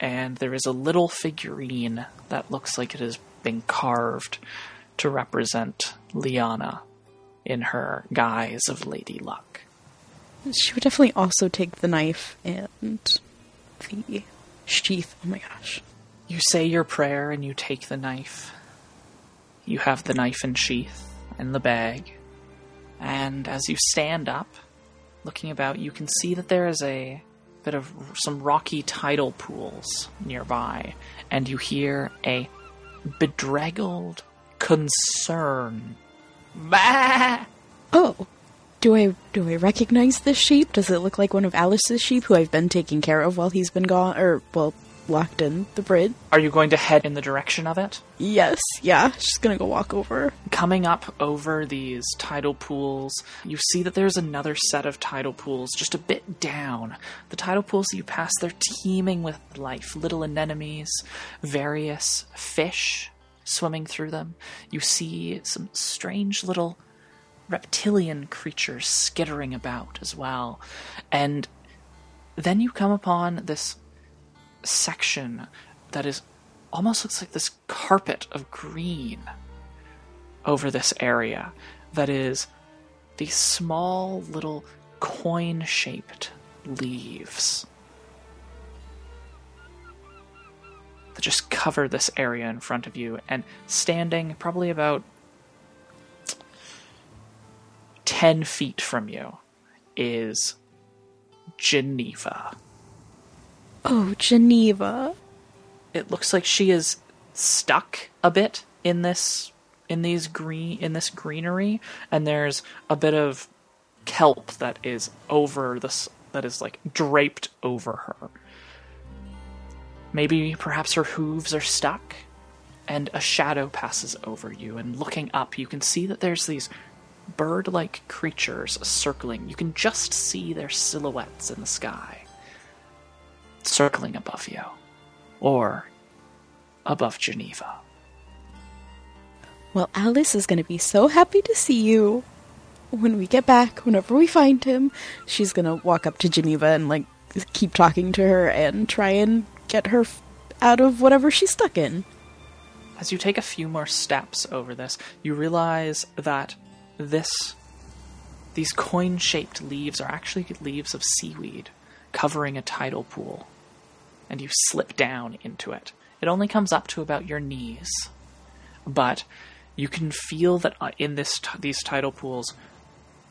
And there is a little figurine that looks like it has been carved to represent Liana in her guise of Lady Luck. She would definitely also take the knife and the sheath. Oh my gosh. You say your prayer and you take the knife. You have the knife and sheath in the bag. And as you stand up, looking about, you can see that there is a bit of some rocky tidal pools nearby. And you hear a bedraggled concern. Bah! Oh, do I do I recognize this sheep? Does it look like one of Alice's sheep who I've been taking care of while he's been gone, or well, locked in the bridge? Are you going to head in the direction of it? Yes, yeah. She's gonna go walk over. Coming up over these tidal pools, you see that there's another set of tidal pools just a bit down. The tidal pools that you pass, they're teeming with life, little anemones, various fish swimming through them. You see some strange little reptilian creatures skittering about as well. And then you come upon this section that is almost looks like this carpet of green over this area that is these small little coin shaped leaves just cover this area in front of you and standing probably about 10 feet from you is Geneva. Oh, Geneva. It looks like she is stuck a bit in this in these green in this greenery and there's a bit of kelp that is over this that is like draped over her. Maybe perhaps her hooves are stuck and a shadow passes over you and looking up you can see that there's these bird-like creatures circling. You can just see their silhouettes in the sky circling above you or above Geneva. Well, Alice is gonna be so happy to see you. When we get back, whenever we find him, she's gonna walk up to Geneva and like keep talking to her and try and get her f- out of whatever she's stuck in. As you take a few more steps over this, you realize that this these coin-shaped leaves are actually leaves of seaweed covering a tidal pool. And you slip down into it. It only comes up to about your knees. But you can feel that uh, in this these tidal pools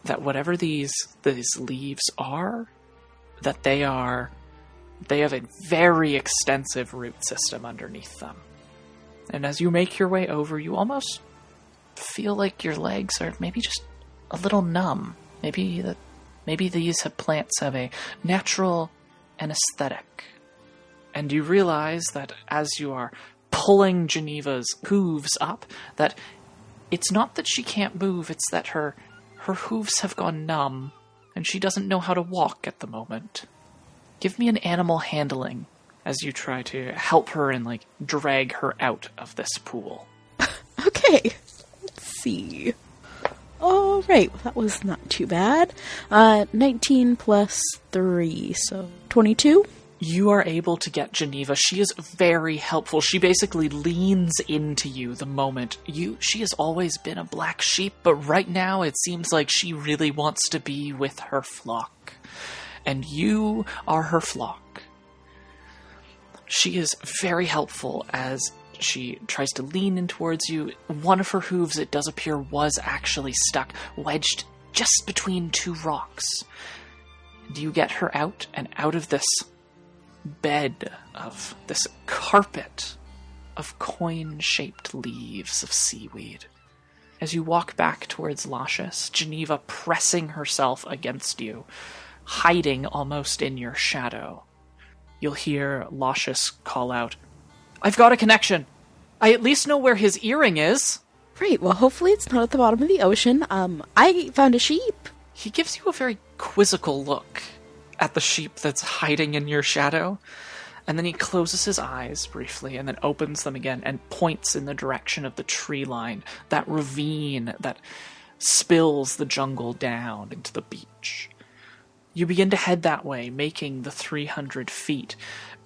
that whatever these these leaves are that they are they have a very extensive root system underneath them. And as you make your way over, you almost feel like your legs are maybe just a little numb. Maybe that maybe these have plants have a natural anesthetic. And you realize that as you are pulling Geneva's hooves up, that it's not that she can't move, it's that her her hooves have gone numb and she doesn't know how to walk at the moment. Give me an animal handling as you try to help her and like drag her out of this pool. *laughs* Okay, let's see. All right, well, that was not too bad. Uh, 19 plus 3, so 22. You are able to get Geneva. She is very helpful. She basically leans into you the moment you. She has always been a black sheep, but right now it seems like she really wants to be with her flock. And you are her flock. She is very helpful as she tries to lean in towards you. One of her hooves, it does appear, was actually stuck, wedged just between two rocks. Do you get her out and out of this bed of this carpet of coin shaped leaves of seaweed? As you walk back towards Lascious, Geneva pressing herself against you, hiding almost in your shadow. You'll hear Lascious call out, I've got a connection. I at least know where his earring is. Great. Well, hopefully it's not at the bottom of the ocean. Um, I found a sheep. He gives you a very quizzical look at the sheep that's hiding in your shadow. And then he closes his eyes briefly and then opens them again and points in the direction of the tree line, that ravine that spills the jungle down into the beach. You begin to head that way, making the 300 feet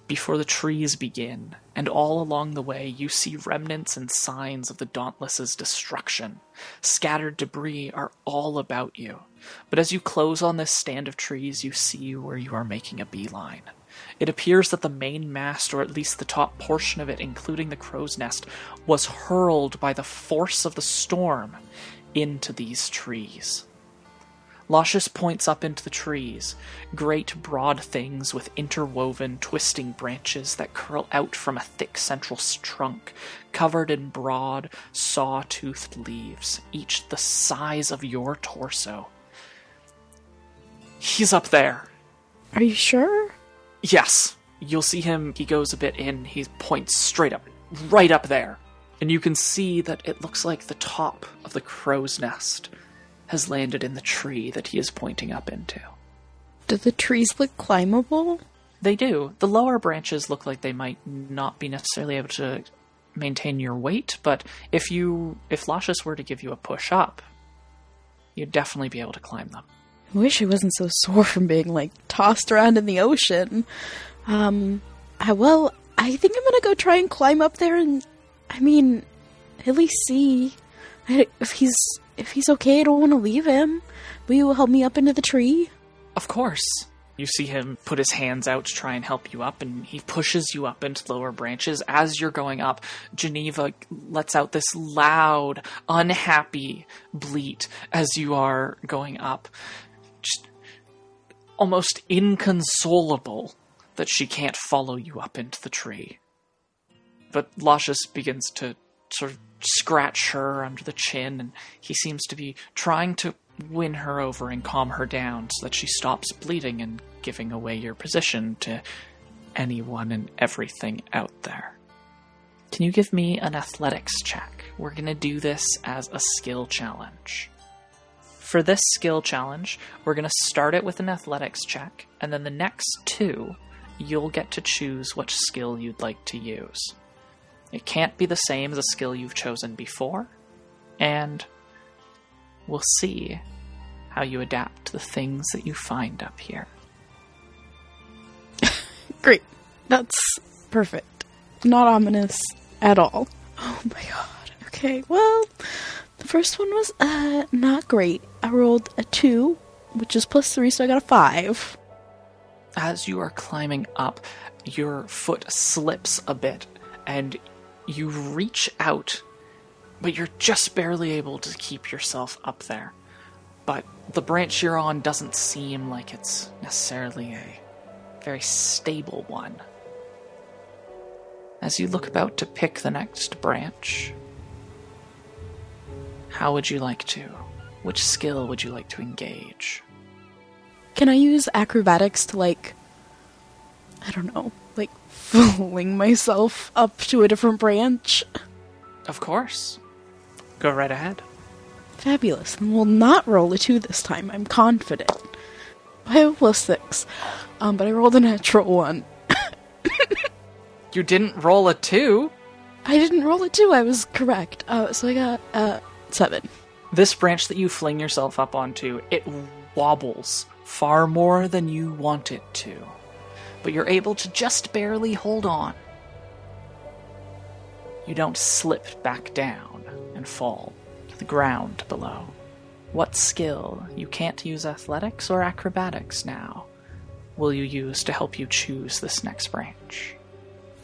before the trees begin, and all along the way you see remnants and signs of the Dauntless's destruction. Scattered debris are all about you, but as you close on this stand of trees, you see where you are making a beeline. It appears that the main mast, or at least the top portion of it, including the crow's nest, was hurled by the force of the storm into these trees. Lascious points up into the trees, great broad things with interwoven, twisting branches that curl out from a thick central trunk, covered in broad, saw toothed leaves, each the size of your torso. He's up there. Are you sure? Yes. You'll see him, he goes a bit in, he points straight up, right up there. And you can see that it looks like the top of the crow's nest has landed in the tree that he is pointing up into. Do the trees look climbable? They do. The lower branches look like they might not be necessarily able to maintain your weight, but if you if Lascious were to give you a push up, you'd definitely be able to climb them. I wish I wasn't so *laughs* sore from being like tossed around in the ocean. Um, I, well, I think I'm gonna go try and climb up there and, I mean, at least see I, if he's if he's okay. I don't want to leave him. Will you help me up into the tree? Of course. You see him put his hands out to try and help you up, and he pushes you up into lower branches. As you're going up, Geneva lets out this loud, unhappy bleat as you are going up. Just almost inconsolable that she can't follow you up into the tree. But Lascious begins to sort of scratch her under the chin, and he seems to be trying to win her over and calm her down so that she stops bleating and giving away your position to anyone and everything out there. Can you give me an athletics check? We're going to do this as a skill challenge. For this skill challenge, we're going to start it with an athletics check, and then the next two, you'll get to choose which skill you'd like to use. It can't be the same as a skill you've chosen before, and we'll see how you adapt to the things that you find up here. *laughs* Great. That's perfect. Not ominous at all. Oh my god. Okay, well, the first one was uh not great. I rolled a 2, which is plus 3, so I got a 5. As you are climbing up, your foot slips a bit and you reach out, but you're just barely able to keep yourself up there. But the branch you're on doesn't seem like it's necessarily a very stable one. As you look about to pick the next branch, how would you like to? Which skill would you like to engage? Can I use acrobatics to like I don't know, like *laughs* fling myself up to a different branch? Of course. Go right ahead. Fabulous. And we'll not roll a 2 this time. I'm confident. I have plus 6. Um, but I rolled a natural 1. You didn't roll a two. I didn't roll a 2. I was correct. Uh, so I got uh 7. This branch that you fling yourself up onto, it wobbles far more than you want it to. But you're able to just barely hold on. You don't slip back down and fall to the ground below. What skill, you can't use athletics or acrobatics now, will you use to help you choose this next branch?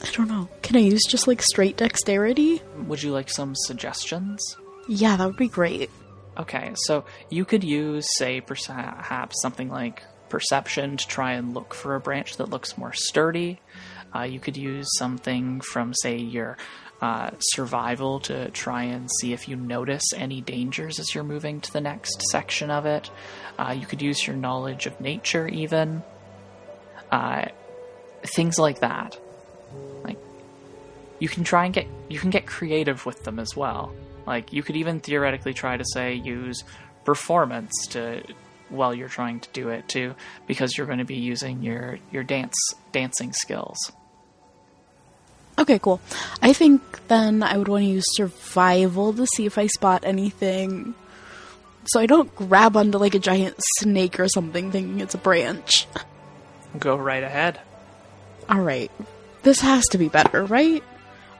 I don't know. Can I use just like straight dexterity? Would you like some suggestions? Yeah, that would be great. Okay, so you could use, say, perhaps something like perception to try and look for a branch that looks more sturdy. Uh, you could use something from, say, your uh, survival to try and see if you notice any dangers as you're moving to the next section of it. Uh, you could use your knowledge of nature, even. Uh, things like that. Like, you can try and get you can get creative with them as well. Like, you could even theoretically try to say use performance to while you're trying to do it too, because you're going to be using your your dance dancing skills. Okay, cool. I think then I would want to use survival to see if I spot anything. So I don't grab onto like a giant snake or something thinking it's a branch. *laughs* Go right ahead. Alright. This has to be better, right?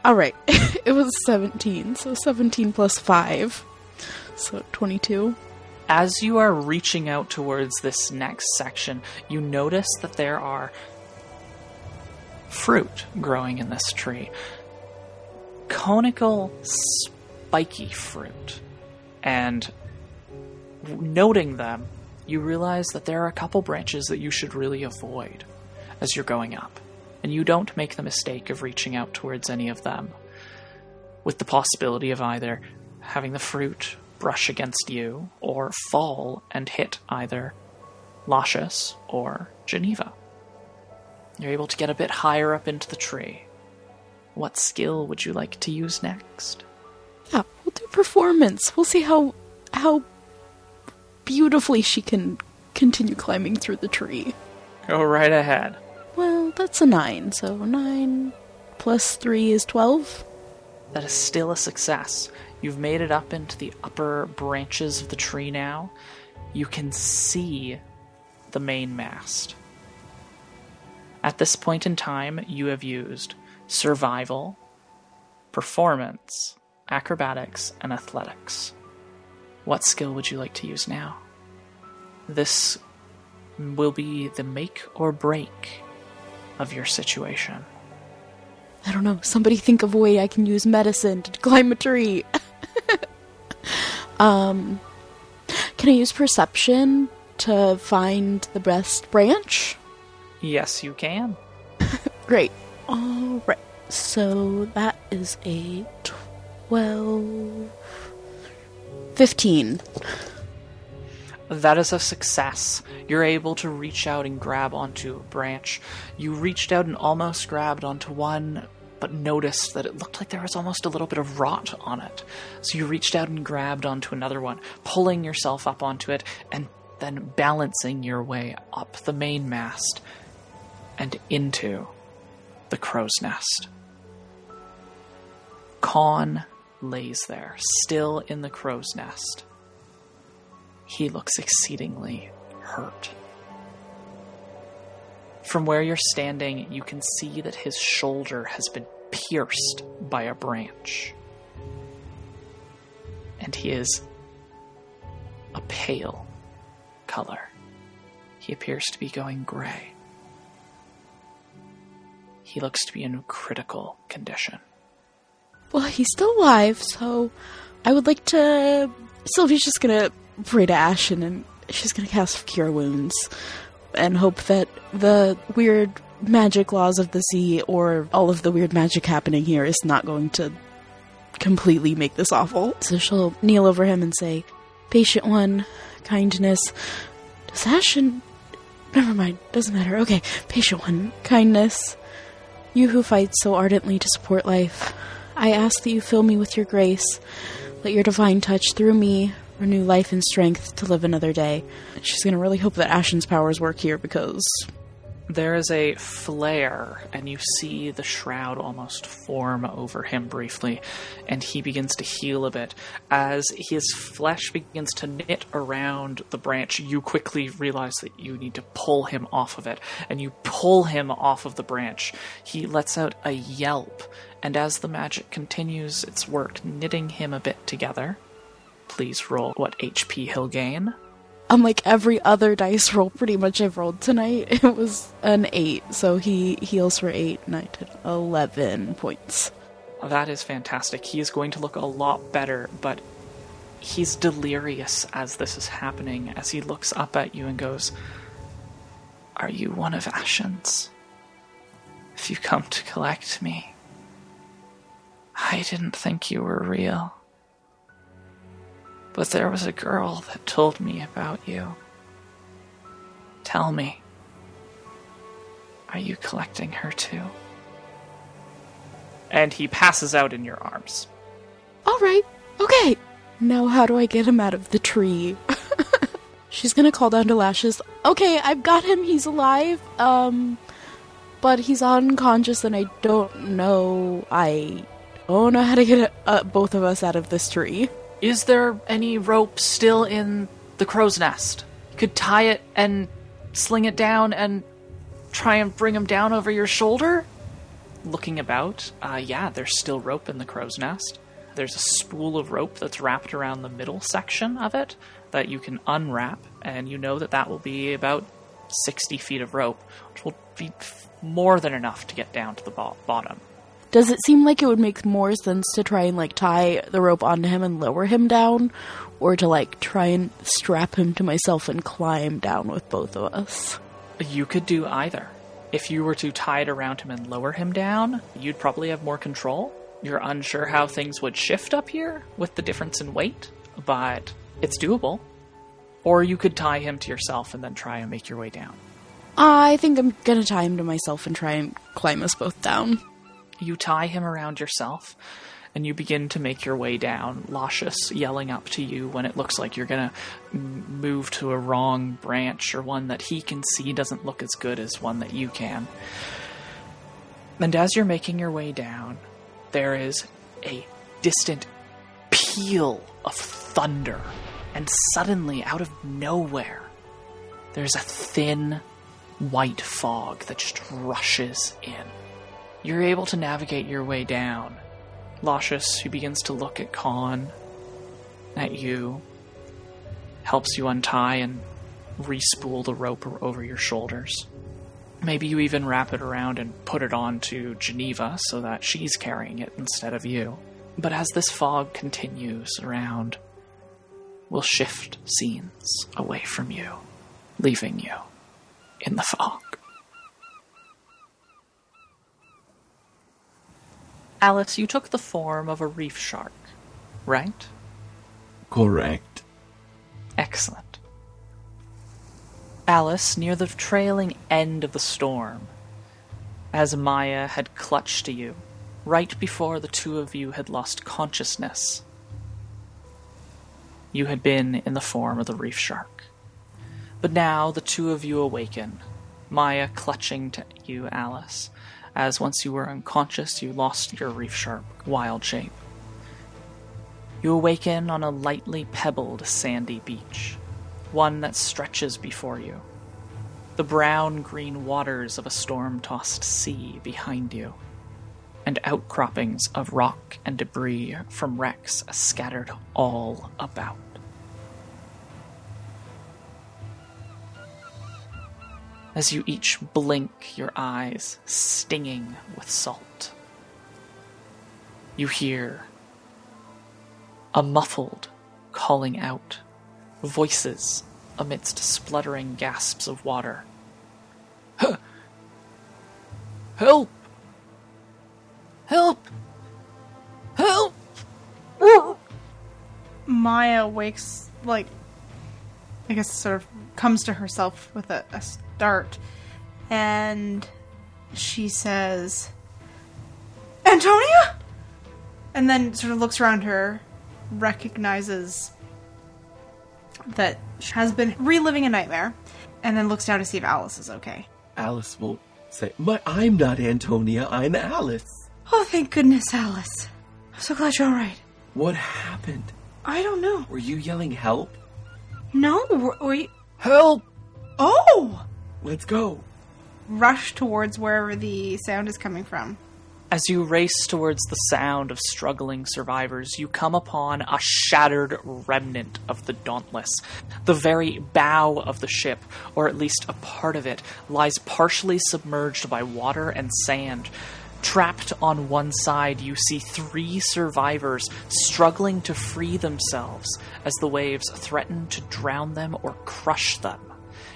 Alright. *laughs* it was 17, so 17 plus 5. So 22. As you are reaching out towards this next section, you notice that there are fruit growing in this tree. Conical, spiky fruit. And noting them, you realize that there are a couple branches that you should really avoid as you're going up. And you don't make the mistake of reaching out towards any of them, with the possibility of either having the fruit brush against you or fall and hit either Lascious or Geneva. You're able to get a bit higher up into the tree. What skill would you like to use next? Yeah, we'll do performance. We'll see how how beautifully she can continue climbing through the tree. Go right ahead. Well, that's a 9, so 9 plus 3 is 12. That is still a success. You've made it up into the upper branches of the tree now. You can see the main mast. At this point in time, you have used survival, performance, acrobatics, and athletics. What skill would you like to use now? This will be the make or break of your situation. I don't know. Somebody think of a way I can use medicine to climb a tree. *laughs* *laughs* um, can I use perception to find the best branch? Yes, you can. *laughs* Great. All right. So that is a 12 15. That is a success. You're able to reach out and grab onto a branch. You reached out and almost grabbed onto one, but noticed that it looked like there was almost a little bit of rot on it. So you reached out and grabbed onto another one, pulling yourself up onto it, and then balancing your way up the mainmast and into the crow's nest. Khan lays there, still in the crow's nest. He looks exceedingly hurt. From where you're standing, you can see that his shoulder has been pierced by a branch. And he is a pale color. He appears to be going gray. He looks to be in critical condition. Well, he's still alive, so I would like to. Sylvie's just gonna pray to Ashen and she's gonna cast Cure Wounds and hope that the weird magic laws of the sea or all of the weird magic happening here is not going to completely make this awful. So she'll kneel over him and say, Patient one, kindness. Does Ashen. Never mind, doesn't matter. Okay, patient one, kindness. You who fight so ardently to support life, I ask that you fill me with your grace. Let your divine touch through me renew life and strength to live another day. She's gonna really hope that Ashen's powers work here because There is a flare, and you see the shroud almost form over him briefly, and he begins to heal a bit. As his flesh begins to knit around the branch, you quickly realize that you need to pull him off of it, and you pull him off of the branch. He lets out a yelp, and as the magic continues its work, knitting him a bit together, please roll what HP he'll gain. unlike every other dice roll pretty much I've rolled tonight, *laughs* it was an eight. So he heals for eight, nine, ten, eleven points. That is fantastic. He is going to look a lot better, but he's delirious as this is happening, as he looks up at you and goes, Are you one of Ashen's? If you come to collect me, I didn't think you were real. But there was a girl that told me about you. Tell me, are you collecting her too? And he passes out in your arms. All right. Okay. Now, how do I get him out of the tree? *laughs* She's gonna call down to Lascious. Okay, I've got him. He's alive. Um, but he's unconscious, and I don't know. I don't know how to get uh, both of us out of this tree. Is there any rope still in the crow's nest? You could tie it and sling it down and try and bring him down over your shoulder? Looking about, uh, yeah, there's still rope in the crow's nest. There's a spool of rope that's wrapped around the middle section of it that you can unwrap, and you know that that will be about 60 feet of rope, which will be more than enough to get down to the bo- bottom. Does it seem like it would make more sense to try and like tie the rope onto him and lower him down, or to like try and strap him to myself and climb down with both of us? You could do either. If you were to tie it around him and lower him down, you'd probably have more control. You're unsure how things would shift up here with the difference in weight, but it's doable. Or you could tie him to yourself and then try and make your way down. I think I'm gonna tie him to myself and try and climb us both down. You tie him around yourself, and you begin to make your way down, Lascious yelling up to you when it looks like you're gonna move to a wrong branch or one that he can see doesn't look as good as one that you can. And as you're making your way down, there is a distant peal of thunder, and suddenly, out of nowhere, there's a thin white fog that just rushes in. You're able to navigate your way down. Lascious, who begins to look at Khan, at you, helps you untie and respool the rope over your shoulders. Maybe you even wrap it around and put it on to Geneva so that she's carrying it instead of you. But as this fog continues around, we'll shift scenes away from you, leaving you in the fog. Alice, you took the form of a reef shark, right? Correct. Excellent. Alice, near the trailing end of the storm, as Maya had clutched to you, right before the two of you had lost consciousness, you had been in the form of the reef shark. But now the two of you awaken, Maya clutching to you, Alice, as once you were unconscious, you lost your reef sharp, wild shape. You awaken on a lightly pebbled sandy beach, one that stretches before you. The brown green waters of a storm tossed sea behind you, and outcroppings of rock and debris from wrecks scattered all about. As you each blink your eyes, stinging with salt, you hear a muffled calling out, voices amidst spluttering gasps of water. Help! Help! Help! Maya wakes, like, I guess, sort of comes to herself with a, a start, and she says, Antonia? And then sort of looks around her, recognizes that she has been reliving a nightmare, and then looks down to see if Alice is okay. Alice will say, "My, I'm not Antonia. I'm Alice." Oh, thank goodness, Alice. I'm so glad you're alright. What happened? I don't know. Were you yelling help? No, were, were you. Help! Oh! Let's go. Rush towards wherever the sound is coming from. As you race towards the sound of struggling survivors, you come upon a shattered remnant of the Dauntless. The very bow of the ship, or at least a part of it, lies partially submerged by water and sand. Trapped on one side, you see three survivors struggling to free themselves as the waves threaten to drown them or crush them.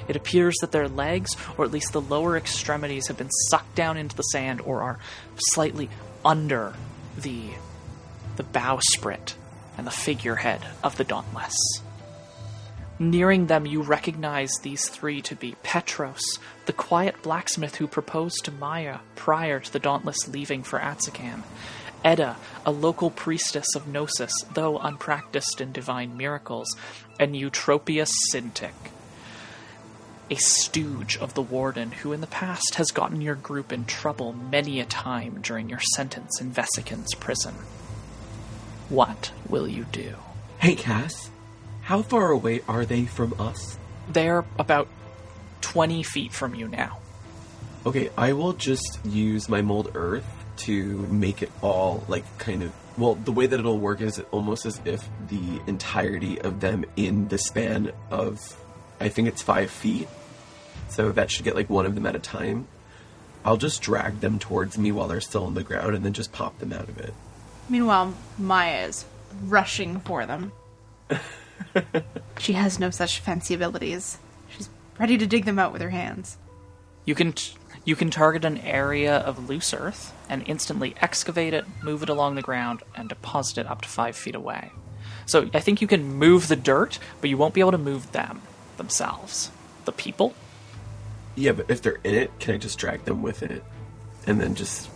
It appears that their legs, or at least the lower extremities, have been sucked down into the sand or are slightly under the the bowsprit and the figurehead of the Dauntless. Nearing them, you recognize these three to be Petros, the quiet blacksmith who proposed to Maya prior to the Dauntless leaving for Atsakan, Edda, a local priestess of Gnosis, though unpracticed in divine miracles, and Eutropius Sintic, a stooge of the Warden who in the past has gotten your group in trouble many a time during your sentence in Vesican's prison. What will you do? Hey, Cass. How far away are they from us? They're about 20 feet from you now. Okay, I will just use my mold earth to make it all like kind of well, the way that it'll work is almost as if the entirety of them in the span of I think it's five feet. So that should get like one of them at a time. I'll just drag them towards me while they're still on the ground and then just pop them out of it. Meanwhile, Maya is rushing for them. *laughs* she has no such fancy abilities. She's ready to dig them out with her hands. You can t- you can target an area of loose earth and instantly excavate it, move it along the ground, and deposit it up to five feet away. So I think you can move the dirt, but you won't be able to move them themselves. The people? Yeah, but if they're in it, can I just drag them with it? And then just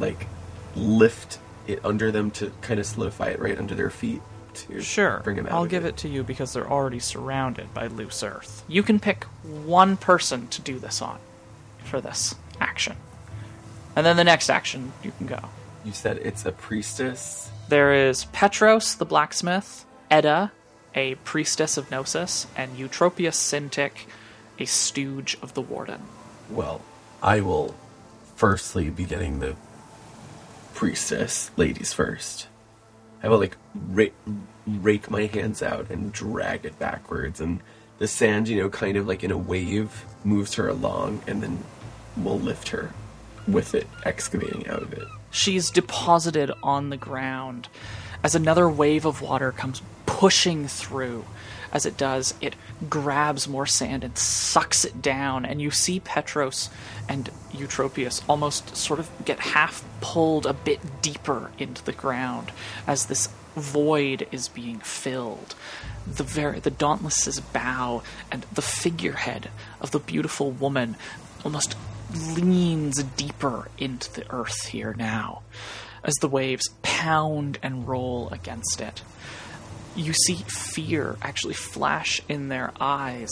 like lift it under them to kind of solidify it right under their feet to Sure. bring them out. I'll of give it to you because they're already surrounded by loose earth. You can pick one person to do this on for this action. And then the next action, you can go. You said it's a priestess. There is Petros, the blacksmith, Edda, a priestess of Gnosis, and Eutropius Sintic, a stooge of the warden. Well, I will firstly be getting the priestess ladies first. I will like rake, rake my hands out and drag it backwards, and the sand, you know, kind of like in a wave, moves her along, and then we'll lift her with it excavating out of it. She's deposited on the ground as another wave of water comes pushing through. As it does, it grabs more sand and sucks it down, and you see Petros and Eutropius almost sort of get half pulled a bit deeper into the ground as this void is being filled. The very the dauntless's bow and the figurehead of the beautiful woman almost leans deeper into the earth here now as the waves pound and roll against it. You see fear actually flash in their eyes.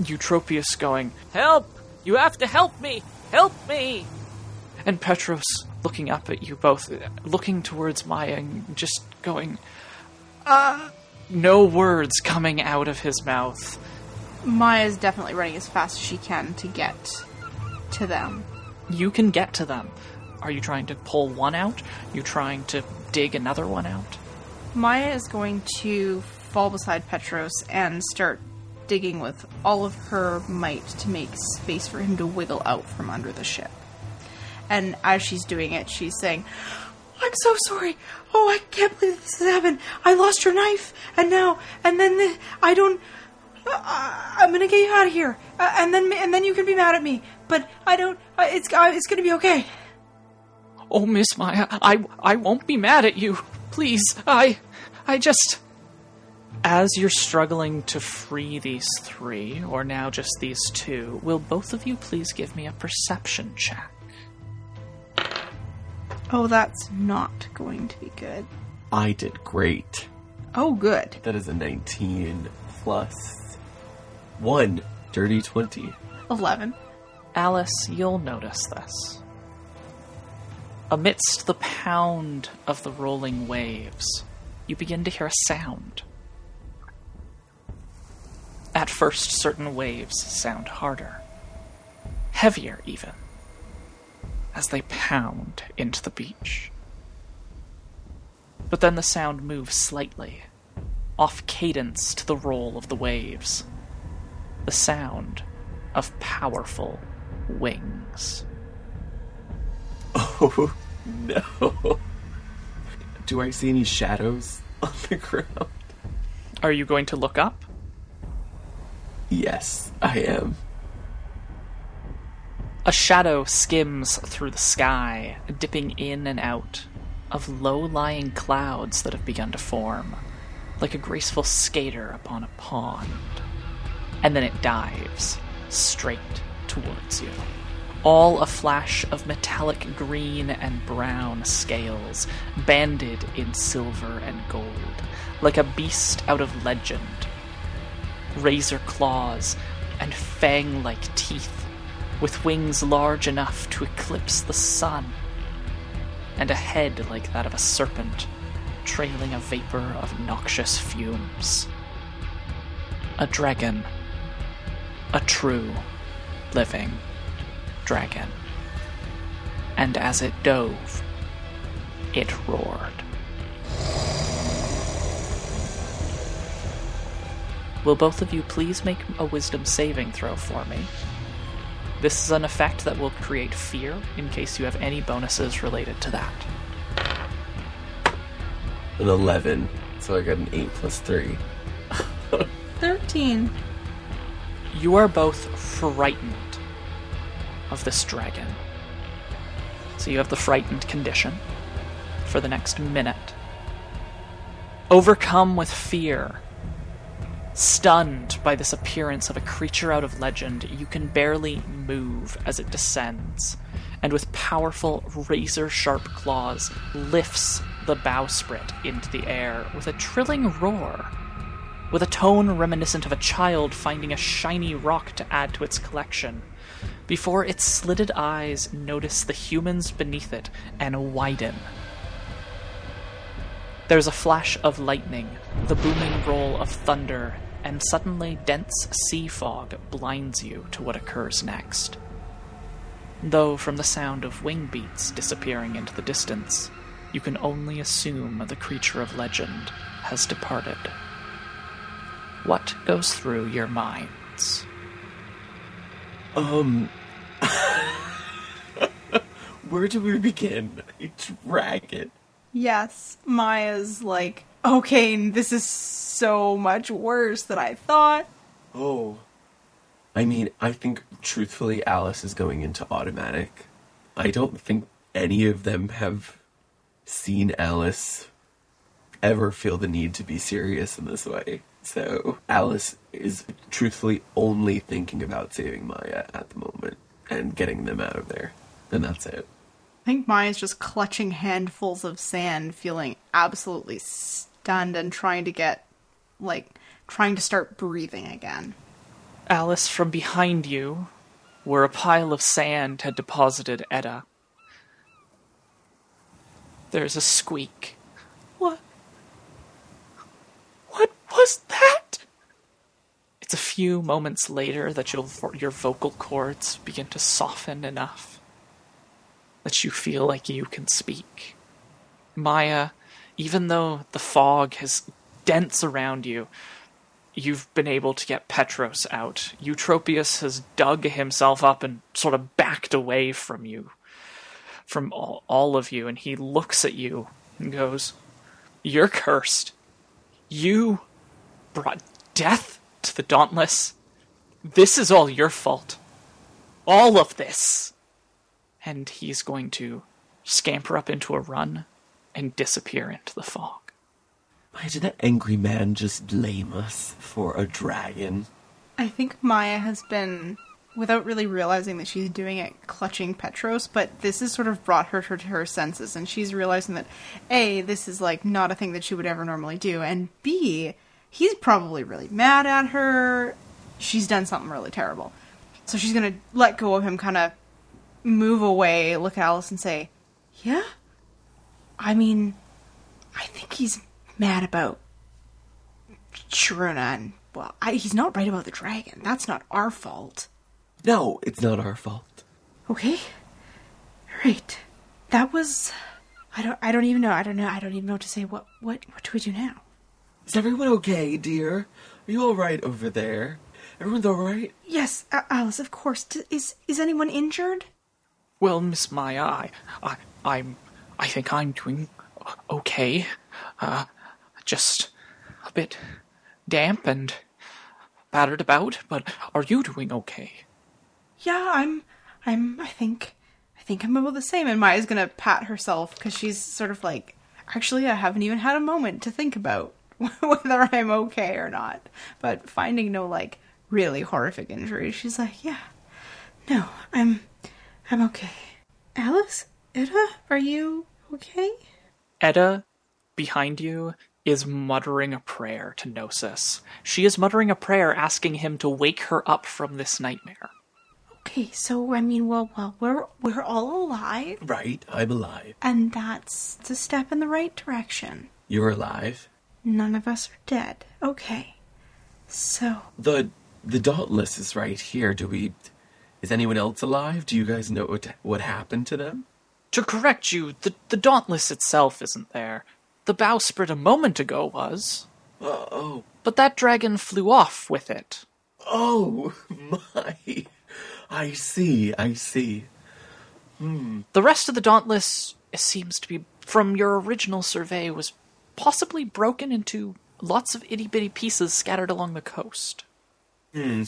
Eutropius going, Help! You have to help me! Help me! And Petros looking up at you both, looking towards Maya and just going, Uh. No words coming out of his mouth. Maya's definitely running as fast as she can to get to them. You can get to them. Are you trying to pull one out? you trying to dig another one out? Maya is going to fall beside Petros and start digging with all of her might to make space for him to wiggle out from under the ship. And as she's doing it, she's saying, I'm so sorry. Oh, I can't believe this has happened. I lost your knife, and now, and then the, I don't. Uh, I'm gonna get you out of here, uh, and then and then you can be mad at me. But I don't. Uh, it's uh, it's gonna be okay. Oh, Miss Maya, I I won't be mad at you. Please, I I just as you're struggling to free these three, or now just these two, will both of you please give me a perception check? Oh, that's not going to be good. I did great. Oh, good. That is a 19 plus 1, dirty 20. Eleven. Alice, you'll notice this. Amidst the pound of the rolling waves, you begin to hear a sound. At first, certain waves sound harder, heavier even, as they pound into the beach. But then the sound moves slightly, off cadence to the roll of the waves. The sound of powerful wings. *laughs* Oh, Mm-hmm. *laughs* no. Do I see any shadows *laughs* on the ground? Are you going to look up? Yes, I am. A shadow skims through the sky, dipping in and out of low lying clouds that have begun to form, like a graceful skater upon a pond. And then it dives straight towards you. All a flash of metallic green and brown scales, banded in silver and gold, like a beast out of legend. Razor claws and fang like teeth, with wings large enough to eclipse the sun, and a head like that of a serpent, trailing a vapor of noxious fumes. A dragon. A true, living dragon. And as it dove, it roared. Will both of you please make a wisdom saving throw for me? This is an effect that will create fear in case you have any bonuses related to that. An 11. So I got an 8 plus 3. 13. You are both frightened of this dragon. So you have the frightened condition for the next minute. Overcome with fear, stunned by this appearance of a creature out of legend, you can barely move as it descends, and with powerful razor sharp claws lifts the bowsprit into the air with a trilling roar with a tone reminiscent of a child finding a shiny rock to add to its collection, before its slitted eyes notice the humans beneath it and widen. There's a flash of lightning, the booming roll of thunder, and suddenly dense sea fog blinds you to what occurs next. Though from the sound of wing beats disappearing into the distance, you can only assume the creature of legend has departed. What goes through your minds? Um. *laughs* Where do we begin? A dragon. Yes, Maya's like, okay, this is so much worse than I thought. Oh. I mean, I think truthfully, Alice is going into automatic. I don't think any of them have seen Alice ever feel the need to be serious in this way. So Alice is truthfully only thinking about saving Maya at the moment and getting them out of there. And that's it. I think Maya's just clutching handfuls of sand, feeling absolutely stunned and trying to get, like, trying to start breathing again. Alice, from behind you, where a pile of sand had deposited Edda, there's a squeak. What? What was that? It's a few moments later that your vocal cords begin to soften enough that you feel like you can speak. Maya, even though the fog has dense around you, you've been able to get Petros out. Eutropius has dug himself up and sort of backed away from you, from all, all of you, and he looks at you and goes, You're cursed. You brought death to the Dauntless. This is all your fault. All of this. And he's going to scamper up into a run and disappear into the fog. Why did that angry man just blame us for a dragon? I think Maya has been, without really realizing that she's doing it, clutching Petros, but this has sort of brought her to her senses, and she's realizing that, A, this is like not a thing that she would ever normally do, and B, he's probably really mad at her. She's done something really terrible. So she's gonna let go of him, kind of move away, look at Alice, and say, Yeah? I mean, I think he's mad about Sharuna, and, well, I, he's not right about the dragon. That's not our fault. No, it's not our fault. Okay. Right. That was. I don't. I don't even know. I don't know. I don't even know what to say. What. What. What do we do now? Is everyone okay, dear? Are you all right over there? Everyone's all right? Yes, uh, Alice. Of course. D- is is anyone injured? Well, Miss Maya, I, I, I'm, I think I'm doing okay. Uh, just a bit damp and battered about, but are you doing okay? Yeah, I'm. I'm. I think. I think I'm about the same. And Maya's gonna pat herself because she's sort of like, actually, I haven't even had a moment to think about *laughs* whether I'm okay or not. But finding no like really horrific injuries, she's like, yeah, no, I'm. I'm okay. Alice, Ida, are you okay? Edda, behind you, is muttering a prayer to Gnosis. She is muttering a prayer asking him to wake her up from this nightmare. Okay, so I mean, well, well, we're we're all alive, Right, I'm alive. and that's a step in the right direction. You're alive. None of us are dead. Okay, so The the Dauntless is right here. Do we? Is anyone else alive? Do you guys know what what happened to them? To correct you, the, the Dauntless itself isn't there. The bowsprit a moment ago was, Oh, oh, but that dragon flew off with it. oh *laughs* my! I see. I see. Hmm. The rest of the Dauntless it seems to be, from your original survey, was possibly broken into lots of itty bitty pieces scattered along the coast. Hmm.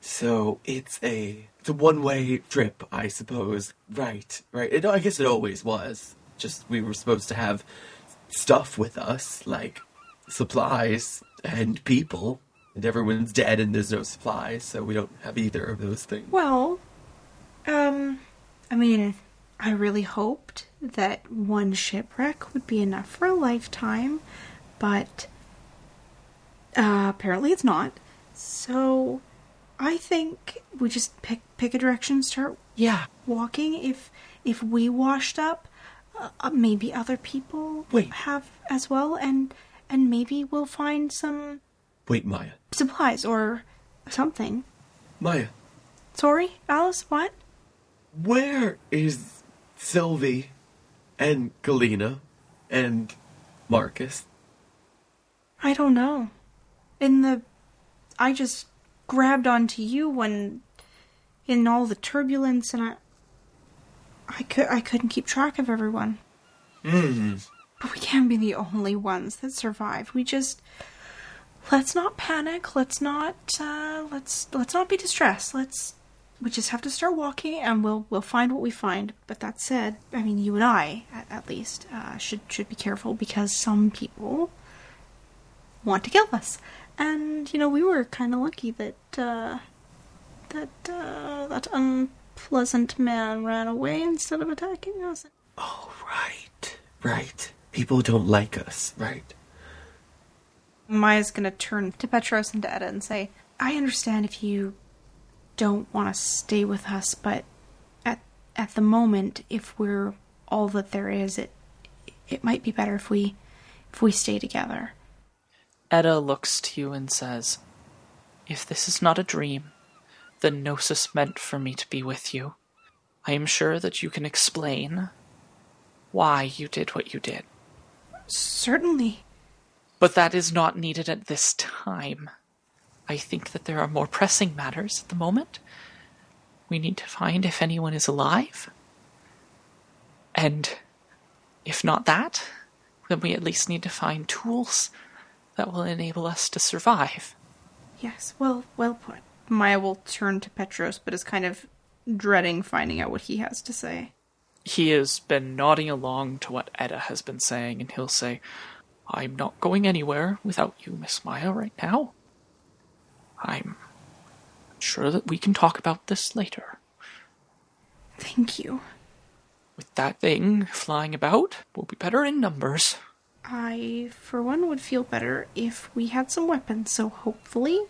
So it's a it's a one way trip, I suppose. Right, right. It, I guess it always was. Just we were supposed to have stuff with us, like supplies and people, and everyone's dead and there's no supplies, so we don't have either of those things. well, um, I mean, I really hoped that one shipwreck would be enough for a lifetime, but uh, apparently it's not. So, I think we just pick pick a direction, start Yeah. walking. If if we washed up, uh, uh, maybe other people Wait. have as well, and and maybe we'll find some Wait, Maya. supplies or something. Maya, Sorry, Alice. What? where is Sylvie and Kalina and Marcus? I don't know. In the, I just grabbed onto you when, in all the turbulence, and I, I could I couldn't keep track of everyone. Hmm. But we can't be the only ones that survive. We just let's not panic. Let's not uh, let's let's not be distressed. Let's we just have to start walking, and we'll we'll find what we find. But that said, I mean, you and I, at, at least, uh, should should be careful because some people want to kill us, and you know we were kind of lucky that uh, that uh, that unpleasant man ran away instead of attacking us. Oh, right. Right. People don't like us, right? Maya's gonna turn to Petros and to edda and say, I understand if you don't want to stay with us, but at at the moment, if we're all that there is, it it might be better if we if we stay together. Edda looks to you and says, If this is not a dream, then Gnosis meant for me to be with you. I am sure that you can explain why you did what you did. Certainly. But that is not needed at this time. I think that there are more pressing matters at the moment. We need to find if anyone is alive. And if not that, then we at least need to find tools that will enable us to survive. Yes, well well put. Maya will turn to Petros, but is kind of dreading finding out what he has to say. He has been nodding along to what Edda has been saying, and he'll say, I'm not going anywhere without you, Miss Maya, right now. I'm sure that we can talk about this later. Thank you. With that thing flying about, we'll be better in numbers. I, for one, would feel better if we had some weapons, so hopefully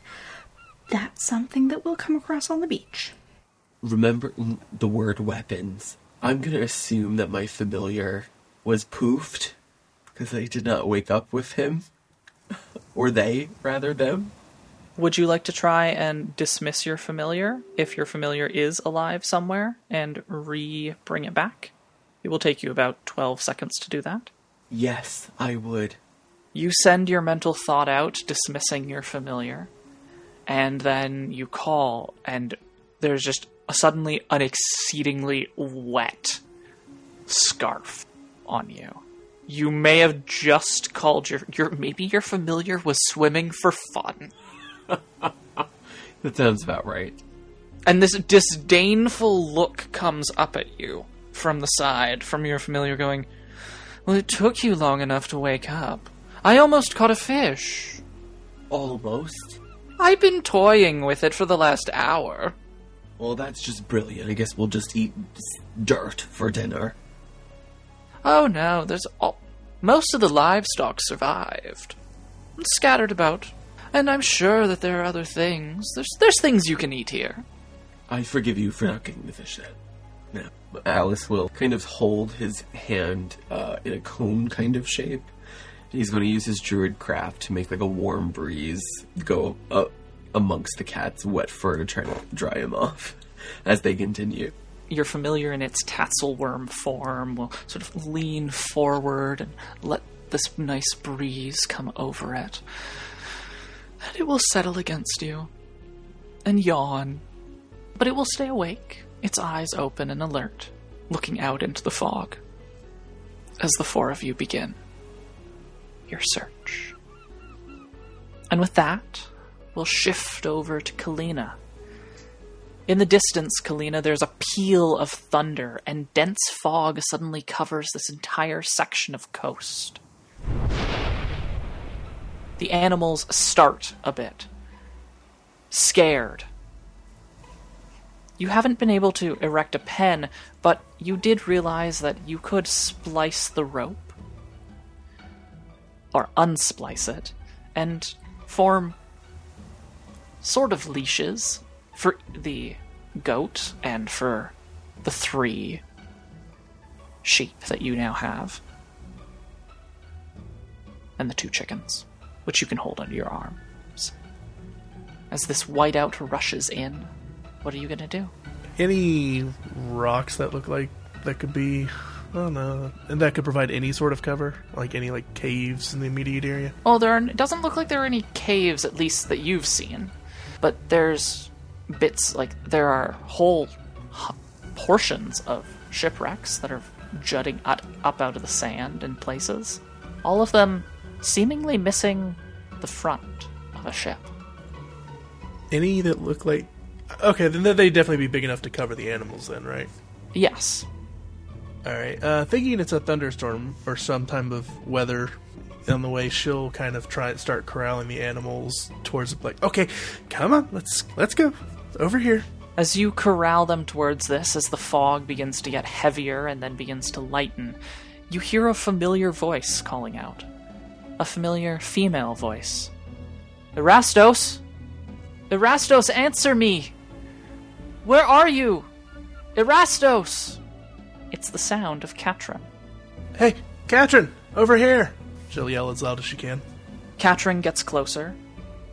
that's something that we'll come across on the beach. Remember the word weapons. I'm gonna assume that my familiar was poofed because I did not wake up with him. *laughs* or they, rather, them. Would you like to try and dismiss your familiar if your familiar is alive somewhere and re bring it back? It will take you about 12 seconds to do that. Yes, I would. You send your mental thought out, dismissing your familiar, and then you call, and there's just a, suddenly an exceedingly wet scarf on you. You may have just called your your maybe your familiar was swimming for fun. *laughs* That sounds about right. And this disdainful look comes up at you from the side, from your familiar, going, Well, it took you long enough to wake up. I almost caught a fish. Almost. I've been toying with it for the last hour. Well, that's just brilliant. I guess we'll just eat dirt for dinner. Oh no, there's all. Most of the livestock survived. Scattered about. And I'm sure that there are other things. There's, there's things you can eat here. I forgive you for not getting the fish then. Now, Alice will kind of hold his hand uh, in a cone kind of shape. He's going to use his druid craft to make like a warm breeze go up amongst the cat's wet fur to try to dry him off *laughs* as they continue. You're familiar in its tasselworm form will sort of lean forward and let this nice breeze come over it. And it will settle against you and yawn. But it will stay awake, its eyes open and alert, looking out into the fog as the four of you begin your search. And with that, we'll shift over to Kalina. In the distance, Kalina, there's a peal of thunder, and dense fog suddenly covers this entire section of coast. The animals start a bit, scared. You haven't been able to erect a pen, but you did realize that you could splice the rope, or unsplice it, and form sort of leashes for the goat and for the three sheep that you now have, and the two chickens, which you can hold under your arms. As this whiteout rushes in, what are you gonna do? Any rocks that look like that could be, I don't know, and that could provide any sort of cover, like any like caves in the immediate area. Oh, there are, it doesn't look like there are any caves, at least that you've seen. But there's bits, like, there are whole h- portions of shipwrecks that are jutting ut- up out of the sand in places. All of them seemingly missing the front of a ship. Any that look like, okay, then they'd definitely be big enough to cover the animals, then, right? Yes. All right. Uh, thinking it's a thunderstorm or some type of weather on the way, she'll kind of try and start corralling the animals towards the like. Okay, come on, let's let's go over here. As you corral them towards this, as the fog begins to get heavier and then begins to lighten, you hear a familiar voice calling out. A familiar female voice. Erastos! Erastos, answer me! Where are you? Erastos! It's the sound of Katrin. Hey, Katrin, over here! She'll yell as loud as she can. Katrin gets closer,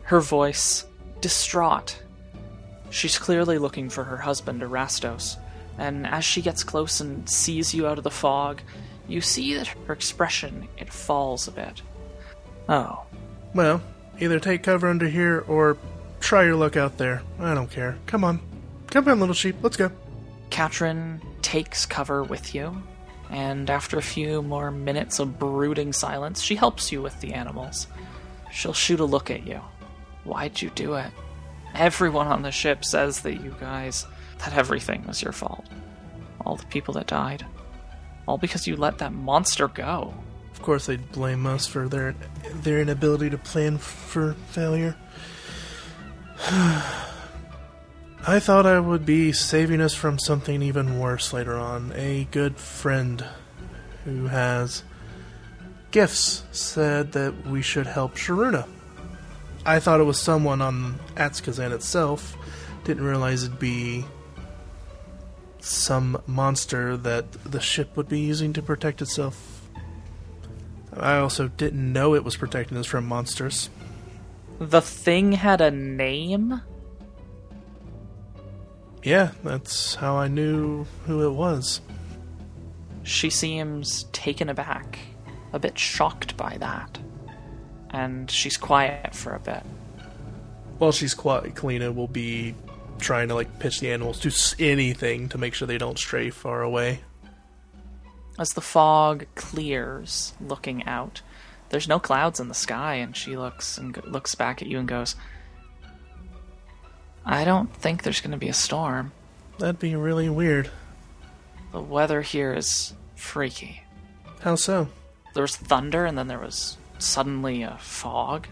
her voice distraught. She's clearly looking for her husband, Erastos, and as she gets close and sees you out of the fog, you see that her expression it falls a bit. Oh, Well, either take cover under here or try your luck out there. I don't care. Come on, come on, little sheep. Let's go. Katrin takes cover with you, and after a few more minutes of brooding silence, she helps you with the animals. She'll shoot a look at you. Why'd you do it? Everyone on the ship says that you guys, that everything was your fault. All the people that died. All because you let that monster go. Of course, they'd blame us for their their inability to plan for failure. *sighs* I thought I would be saving us from something even worse later on. A good friend who has gifts said that we should help Sharuna. I thought it was someone on Atsakan itself. Didn't realize it'd be some monster that the ship would be using to protect itself. I also didn't know it was protecting us from monsters. The thing had a name? Yeah, that's how I knew who it was. She seems taken aback, a bit shocked by that. And she's quiet for a bit. While she's quiet, Kalina will be trying to like pitch the animals, to anything to make sure they don't stray far away. As the fog clears, looking out, there's no clouds in the sky, and she looks and go- looks back at you and goes, I don't think there's going to be a storm. That'd be really weird. The weather here is freaky. How so? There was thunder and then there was suddenly a fog.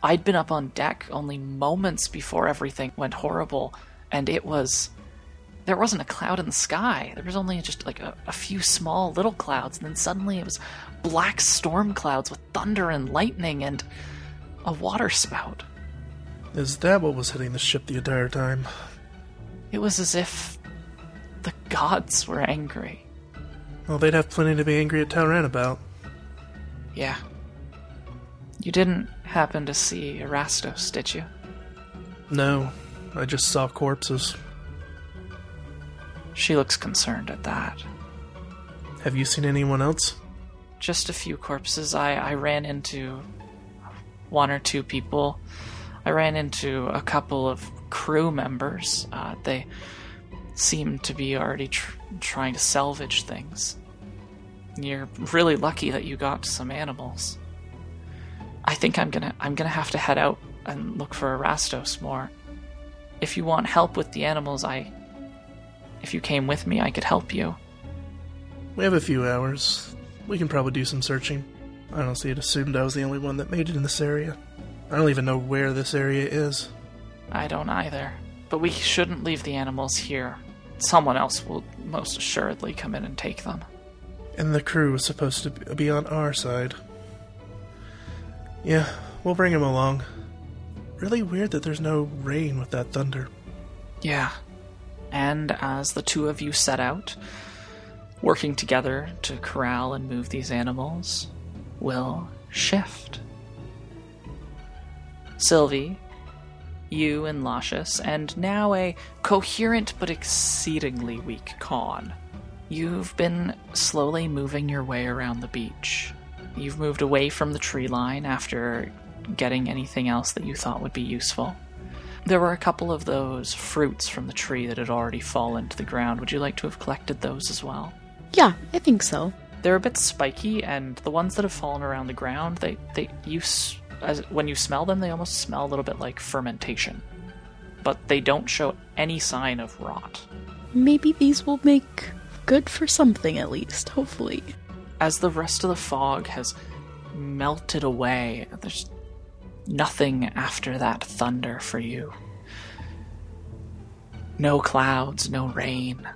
I'd been up on deck only moments before everything went horrible, and it was. There wasn't a cloud in the sky. There was only just like a, a few small little clouds, and then suddenly it was black storm clouds with thunder and lightning and a water spout. Is that what was hitting the ship the entire time? It was as if the gods were angry. Well, they'd have plenty to be angry at Talran about. Yeah. You didn't happen to see Erastos, did you? No, I just saw corpses. She looks concerned at that. Have you seen anyone else? Just a few corpses. I, I ran into one or two people. I ran into a couple of crew members. Uh, they seemed to be already tr- trying to salvage things. You're really lucky that you got some animals. I think I'm gonna I'm gonna have to head out and look for Erastos more. If you want help with the animals, I if you came with me, I could help you. We have a few hours. We can probably do some searching. I honestly had assumed I was the only one that made it in this area. I don't even know where this area is. I don't either. But we shouldn't leave the animals here. Someone else will most assuredly come in and take them. And the crew was supposed to be on our side. Yeah, we'll bring him along. Really weird that there's no rain with that thunder. Yeah. And as the two of you set out, working together to corral and move these animals, will shift. Sylvie, you and Lascious, and now a coherent but exceedingly weak Khan. You've been slowly moving your way around the beach. You've moved away from the tree line after getting anything else that you thought would be useful. There were a couple of those fruits from the tree that had already fallen to the ground. Would you like to have collected those as well? Yeah, I think so. They're a bit spiky, and the ones that have fallen around the ground, they they you as when you smell them, they almost smell a little bit like fermentation, but they don't show any sign of rot. Maybe these will make good for something at least, hopefully. As the rest of the fog has melted away, there's nothing after that thunder for you. No clouds, no rain.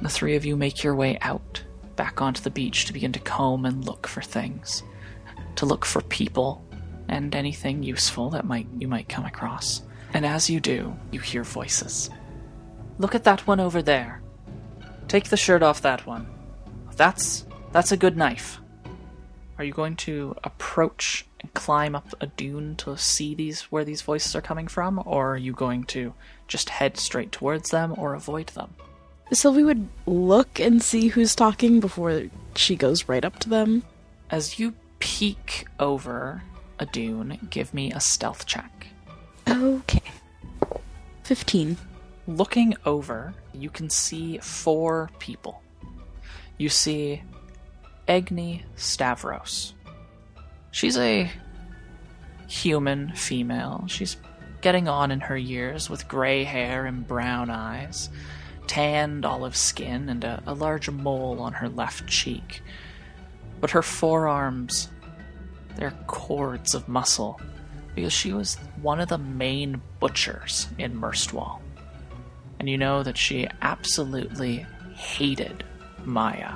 The three of you make your way out, back onto the beach to begin to comb and look for things, to look for people and anything useful that might you might come across. And as you do, you hear voices. Look at that one over there. Take the shirt off that one. That's that's a good knife. Are you going to approach climb up a dune to see these where these voices are coming from, or are you going to just head straight towards them or avoid them? Sylvie would look and see who's talking before she goes right up to them. As you peek over a dune, give me a stealth check. Okay. 15. Looking over, you can see four people. You see Egni Stavros. She's a human female. She's getting on in her years with gray hair and brown eyes, tanned olive skin, and a, a large mole on her left cheek. But her forearms, they're cords of muscle because she was one of the main butchers in Merstwall. And you know that she absolutely hated Maya.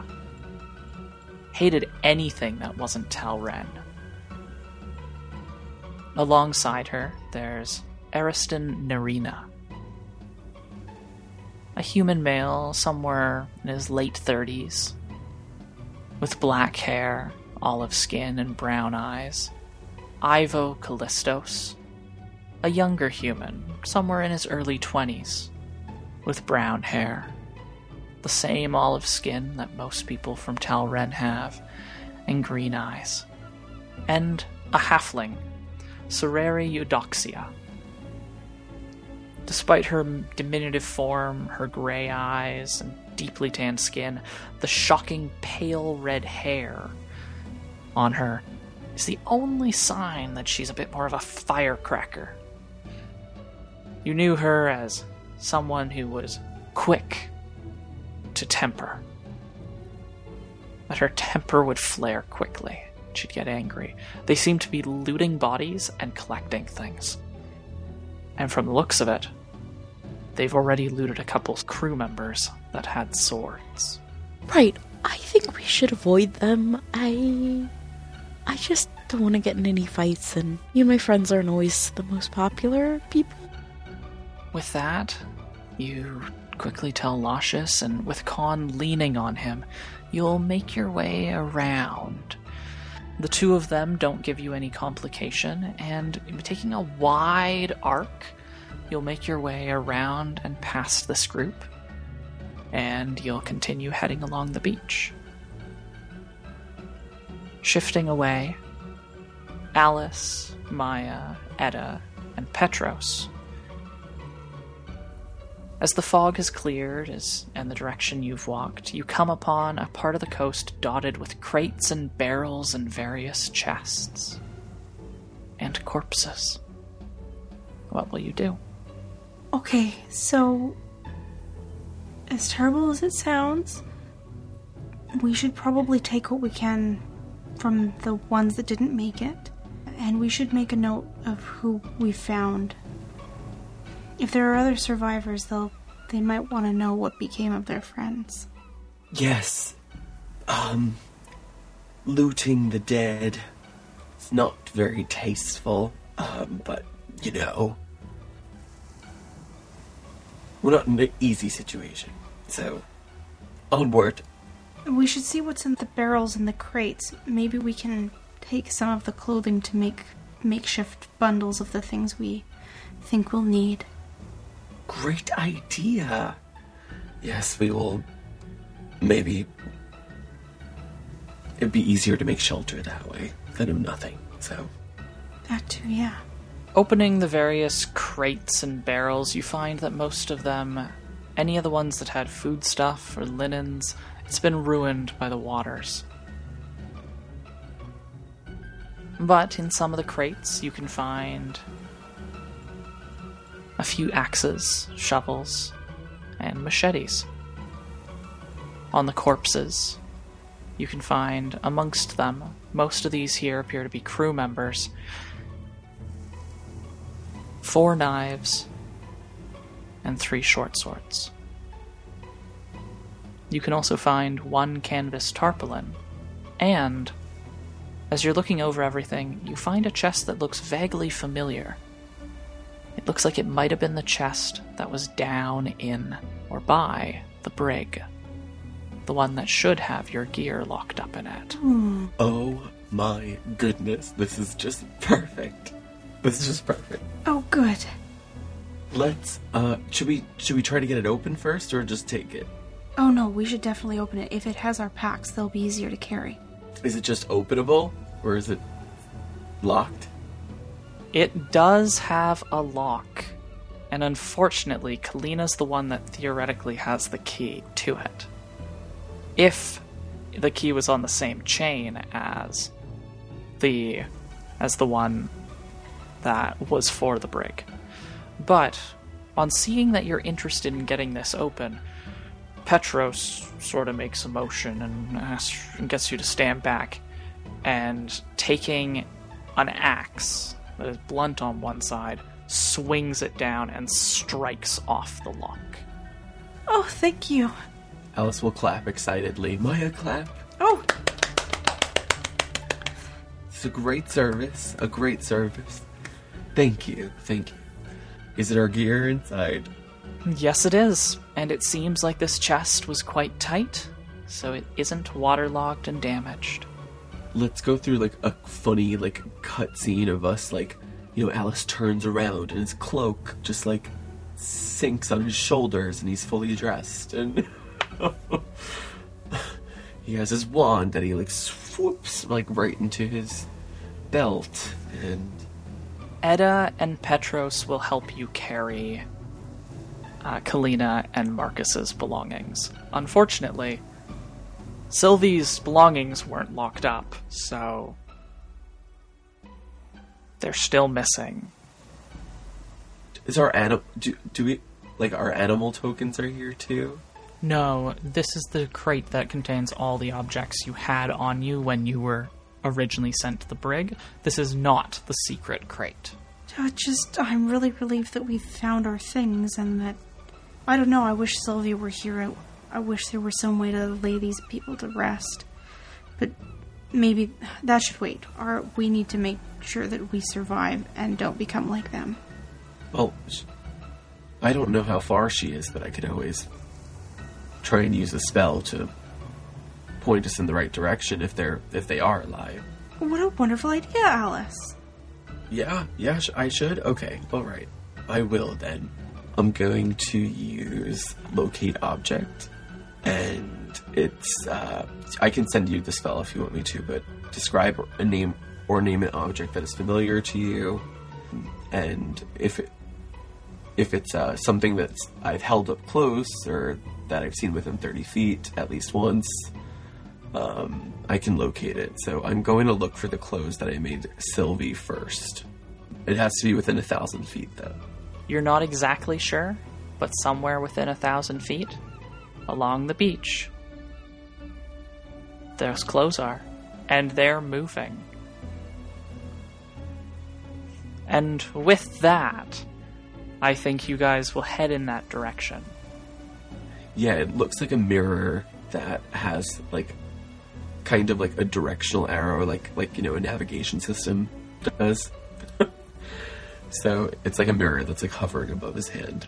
Hated anything that wasn't Talren. Alongside her, there's Ariston Narina. A human male somewhere in his late 30s, with black hair, olive skin, and brown eyes. Ivo Callistos, a younger human, somewhere in his early 20s, with brown hair, the same olive skin that most people from Talren have, and green eyes, and a halfling, Sereri Eudoxia. Despite her diminutive form, her gray eyes, and deeply tanned skin, the shocking pale red hair on her is the only sign that she's a bit more of a firecracker. You knew her as someone who was quick to temper. That her temper would flare quickly. She'd get angry. They seemed to be looting bodies and collecting things. And from the looks of it, they've already looted a couple crew members that had swords. Right. I think we should avoid them. I. I just don't want to get in any fights, and you and my friends aren't always the most popular people. With that, you quickly tell Lascious, and with Khan leaning on him, you'll make your way around. The two of them don't give you any complication, and taking a wide arc, you'll make your way around and past this group, and you'll continue heading along the beach. Shifting away, Alice, Maya, Edda, and Petros as the fog has cleared as, and the direction you've walked, you come upon a part of the coast dotted with crates and barrels and various chests. And corpses. What will you do? Okay, so. As terrible as it sounds, we should probably take what we can from the ones that didn't make it, and we should make a note of who we found if there are other survivors, they'll they might want to know what became of their friends. Yes. Um looting the dead. It's not very tasteful. Um, but you know. We're not in an easy situation. So onward. We should see what's in the barrels and the crates. Maybe we can take some of the clothing to make makeshift bundles of the things we think we'll need. Great idea. Yes, we will. Maybe. It'd be easier to make shelter that way than of nothing, so. That too, yeah. Opening the various crates and barrels, you find that most of them, any of the ones that had foodstuff or linens, it's been ruined by the waters. But in some of the crates, you can find a few axes, shovels, and machetes. On the corpses, you can find amongst them, most of these here appear to be crew members, four knives, and three short swords. You can also find one canvas tarpaulin, and as you're looking over everything, you find a chest that looks vaguely familiar. It looks like it might have been the chest that was down in or by the brig. The one that should have your gear locked up in it. Oh my goodness, this is just perfect. This is just perfect. Oh, good. Let's uh should we should we try to get it open first or just take it? Oh no, we should definitely open it. If it has our packs, they'll be easier to carry. Is it just openable or is it locked? It does have a lock, and unfortunately, Kalina's the one that theoretically has the key to it. If the key was on the same chain as the as the one that was for the brig. But on seeing that you're interested in getting this open, Petros sort of makes a motion and, asks, and gets you to stand back, and taking an axe that is blunt on one side, swings it down and strikes off the lock. Oh, thank you. Alice will clap excitedly. Maya clap. Oh, It's a great service. A great service. Thank you. Thank you. Is it our gear inside? Yes, it is, and it seems like this chest was quite tight, so it isn't waterlogged and damaged. Let's go through like a funny like cutscene of us like you know Alice turns around and his cloak just like sinks on his shoulders and he's fully dressed and *laughs* he has his wand that he like swoops like right into his belt and Edda and Petros will help you carry uh, Kalina and Marcus's belongings. Unfortunately, Sylvie's belongings weren't locked up, so they're still missing. Is our animal do do we like our animal tokens are here too? No, this is the crate that contains all the objects you had on you when you were originally sent to the brig. This is not the secret crate. Uh, just, I'm really relieved that we found our things and that. I don't know, I wish Sylvie were here. I, I wish there were some way to lay these people to rest. But maybe that should wait. We need to make sure that we survive and don't become like them. Well, I don't know how far she is, but I could always try and use a spell to point us in the right direction if they're if they are alive. What a wonderful idea, Alice. Yeah, yeah, sh- I should. Okay, all right, I will then. I'm going to use locate object, and it's uh, I can send you the spell if you want me to, but describe a name or name an object that is familiar to you, and if it if it's uh, something that I've held up close or that I've seen within 30 feet at least once, um, I can locate it. So I'm going to look for the clothes that I made Sylvie first. It has to be within a thousand feet, though. You're not exactly sure, but somewhere within a thousand feet, along the beach, those clothes are, and they're moving. And with that, I think you guys will head in that direction. Yeah, it looks like a mirror that has like kind of like a directional arrow, like like you know a navigation system does. *laughs* so it's like a mirror that's like hovering above his hand.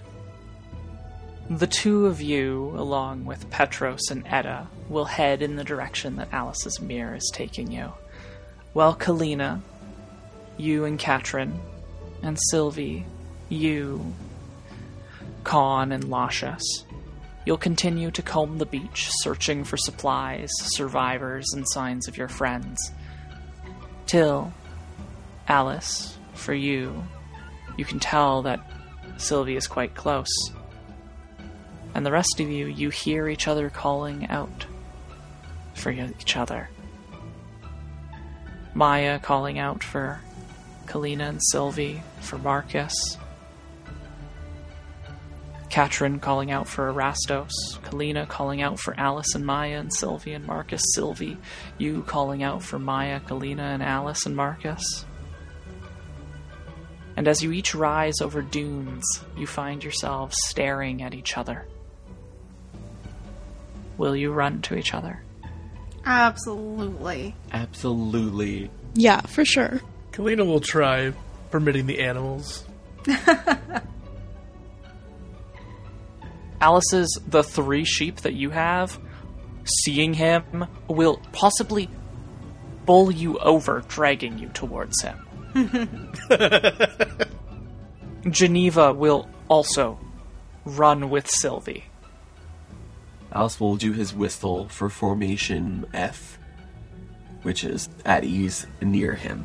The two of you, along with Petros and Edda, will head in the direction that Alice's mirror is taking you. While Kalina, you and Katrin, and Sylvie, you, Khan, and Lascious, you'll continue to comb the beach, searching for supplies, survivors, and signs of your friends. Till, Alice, for you, you can tell that Sylvie is quite close. And the rest of you, you hear each other calling out for each other. Maya calling out for Kalina and Sylvie, for Marcus. Katrin calling out for Erastos. Kalina calling out for Alice and Maya and Sylvie and Marcus. Sylvie, you calling out for Maya, Kalina, and Alice and Marcus. And as you each rise over dunes, you find yourselves staring at each other. Will you run to each other? Absolutely. Absolutely. Yeah, for sure. Kalina will try permitting the animals. *laughs* Alice's the three sheep that you have, seeing him will possibly bowl you over, dragging you towards him. *laughs* Geneva will also run with Sylvie. Alice will do his whistle for formation F, which is at ease near him.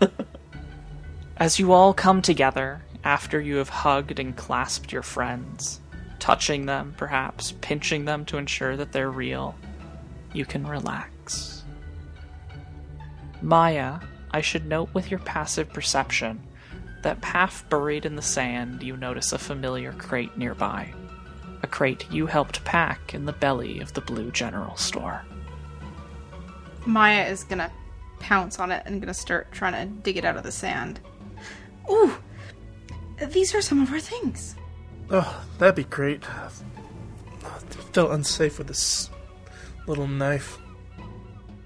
*laughs* As you all come together after you have hugged and clasped your friends, touching them, perhaps pinching them to ensure that they're real, you can relax. Maya, I should note with your passive perception that half buried in the sand you notice a familiar crate nearby. A crate you helped pack in the belly of the Blue General Store. Maya is gonna pounce on it and gonna start trying to dig it out of the sand. Ooh! These are some of our things. Oh, that'd be great. I felt unsafe with this little knife.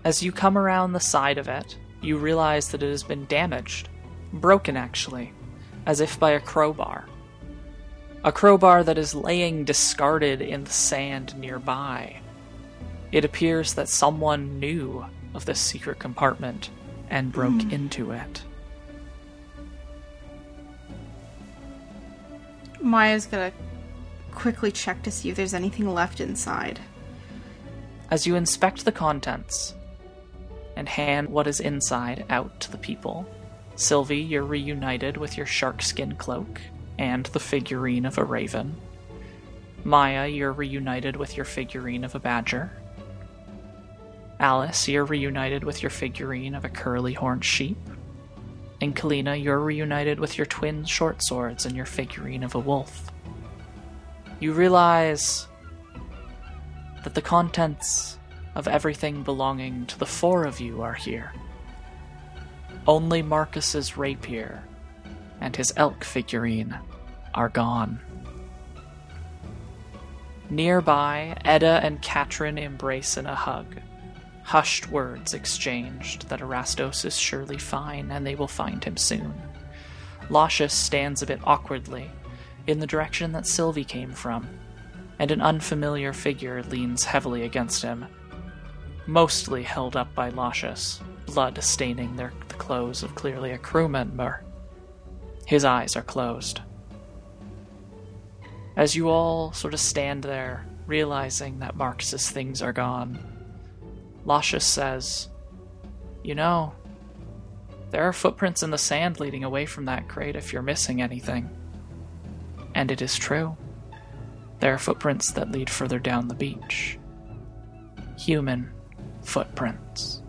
As you come around the side of it, you realize that it has been damaged. Broken, actually, as if by a crowbar. A crowbar that is laying discarded in the sand nearby. It appears that someone knew of this secret compartment and broke hmm. into it. Maya's gonna quickly check to see if there's anything left inside. As you inspect the contents and hand what is inside out to the people, Sylvie, you're reunited with your shark skin cloak and the figurine of a raven. Maya, you're reunited with your figurine of a badger. Alice, you're reunited with your figurine of a curly horned sheep. And Kalina, you're reunited with your twin short swords and your figurine of a wolf. You realize that the contents of everything belonging to the four of you are here. Only Marcus's rapier and his elk figurine are gone. Nearby, Edda and Katrin embrace in a hug. Hushed words exchanged that Erastos is surely fine and they will find him soon. Lascious stands a bit awkwardly in the direction that Sylvie came from, and an unfamiliar figure leans heavily against him, mostly held up by Lascious, blood staining their, the clothes of clearly a crew member. His eyes are closed. As you all sort of stand there, realizing that Marcus's things are gone, Lascious says, You know, there are footprints in the sand leading away from that crate if you're missing anything. And it is true. There are footprints that lead further down the beach. Human footprints.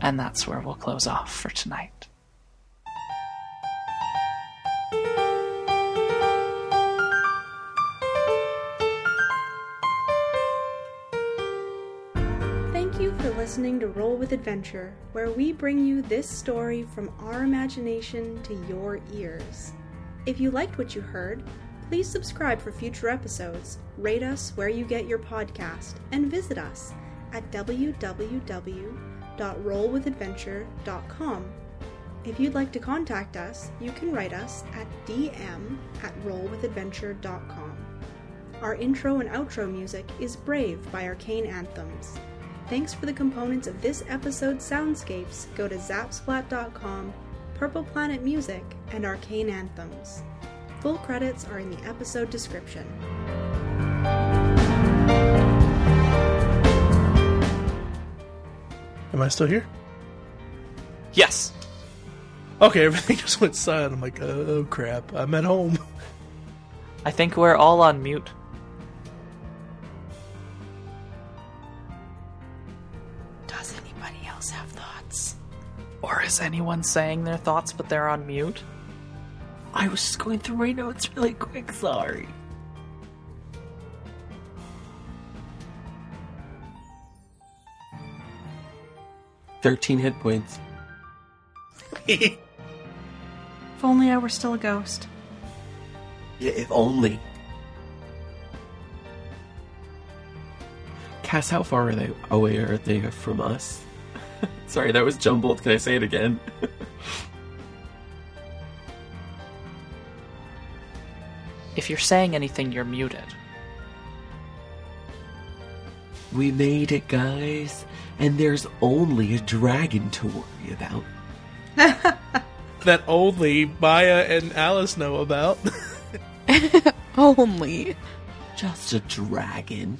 And that's where we'll close off for tonight. Listening to Roll with Adventure, where we bring you this story from our imagination to your ears. If you liked what you heard, please subscribe for future episodes, rate us where you get your podcast, and visit us at www.rollwithadventure.com. If you'd like to contact us, you can write us at dm at rollwithadventure.com. Our intro and outro music is Brave by Arcane Anthems. Thanks for the components of this episode's soundscapes. Go to zapsplat.com, Purple Planet Music, and Arcane Anthems. Full credits are in the episode description. Am I still here? Yes. Okay, *laughs* everything just went silent. I'm like, oh crap, I'm at home. I think we're all on mute. Or is anyone saying their thoughts but they're on mute? I was just going through my notes really quick, sorry. Thirteen hit points. *laughs* If only I were still a ghost. Yeah, if only. Cass, how far are they away are they from us? *laughs* Sorry, that was jumbled. Can I say it again? If you're saying anything, you're muted. we made it, guys. And there's only a dragon to worry about. *laughs* that only Maya and Alice know about. *laughs* Only. Just a dragon.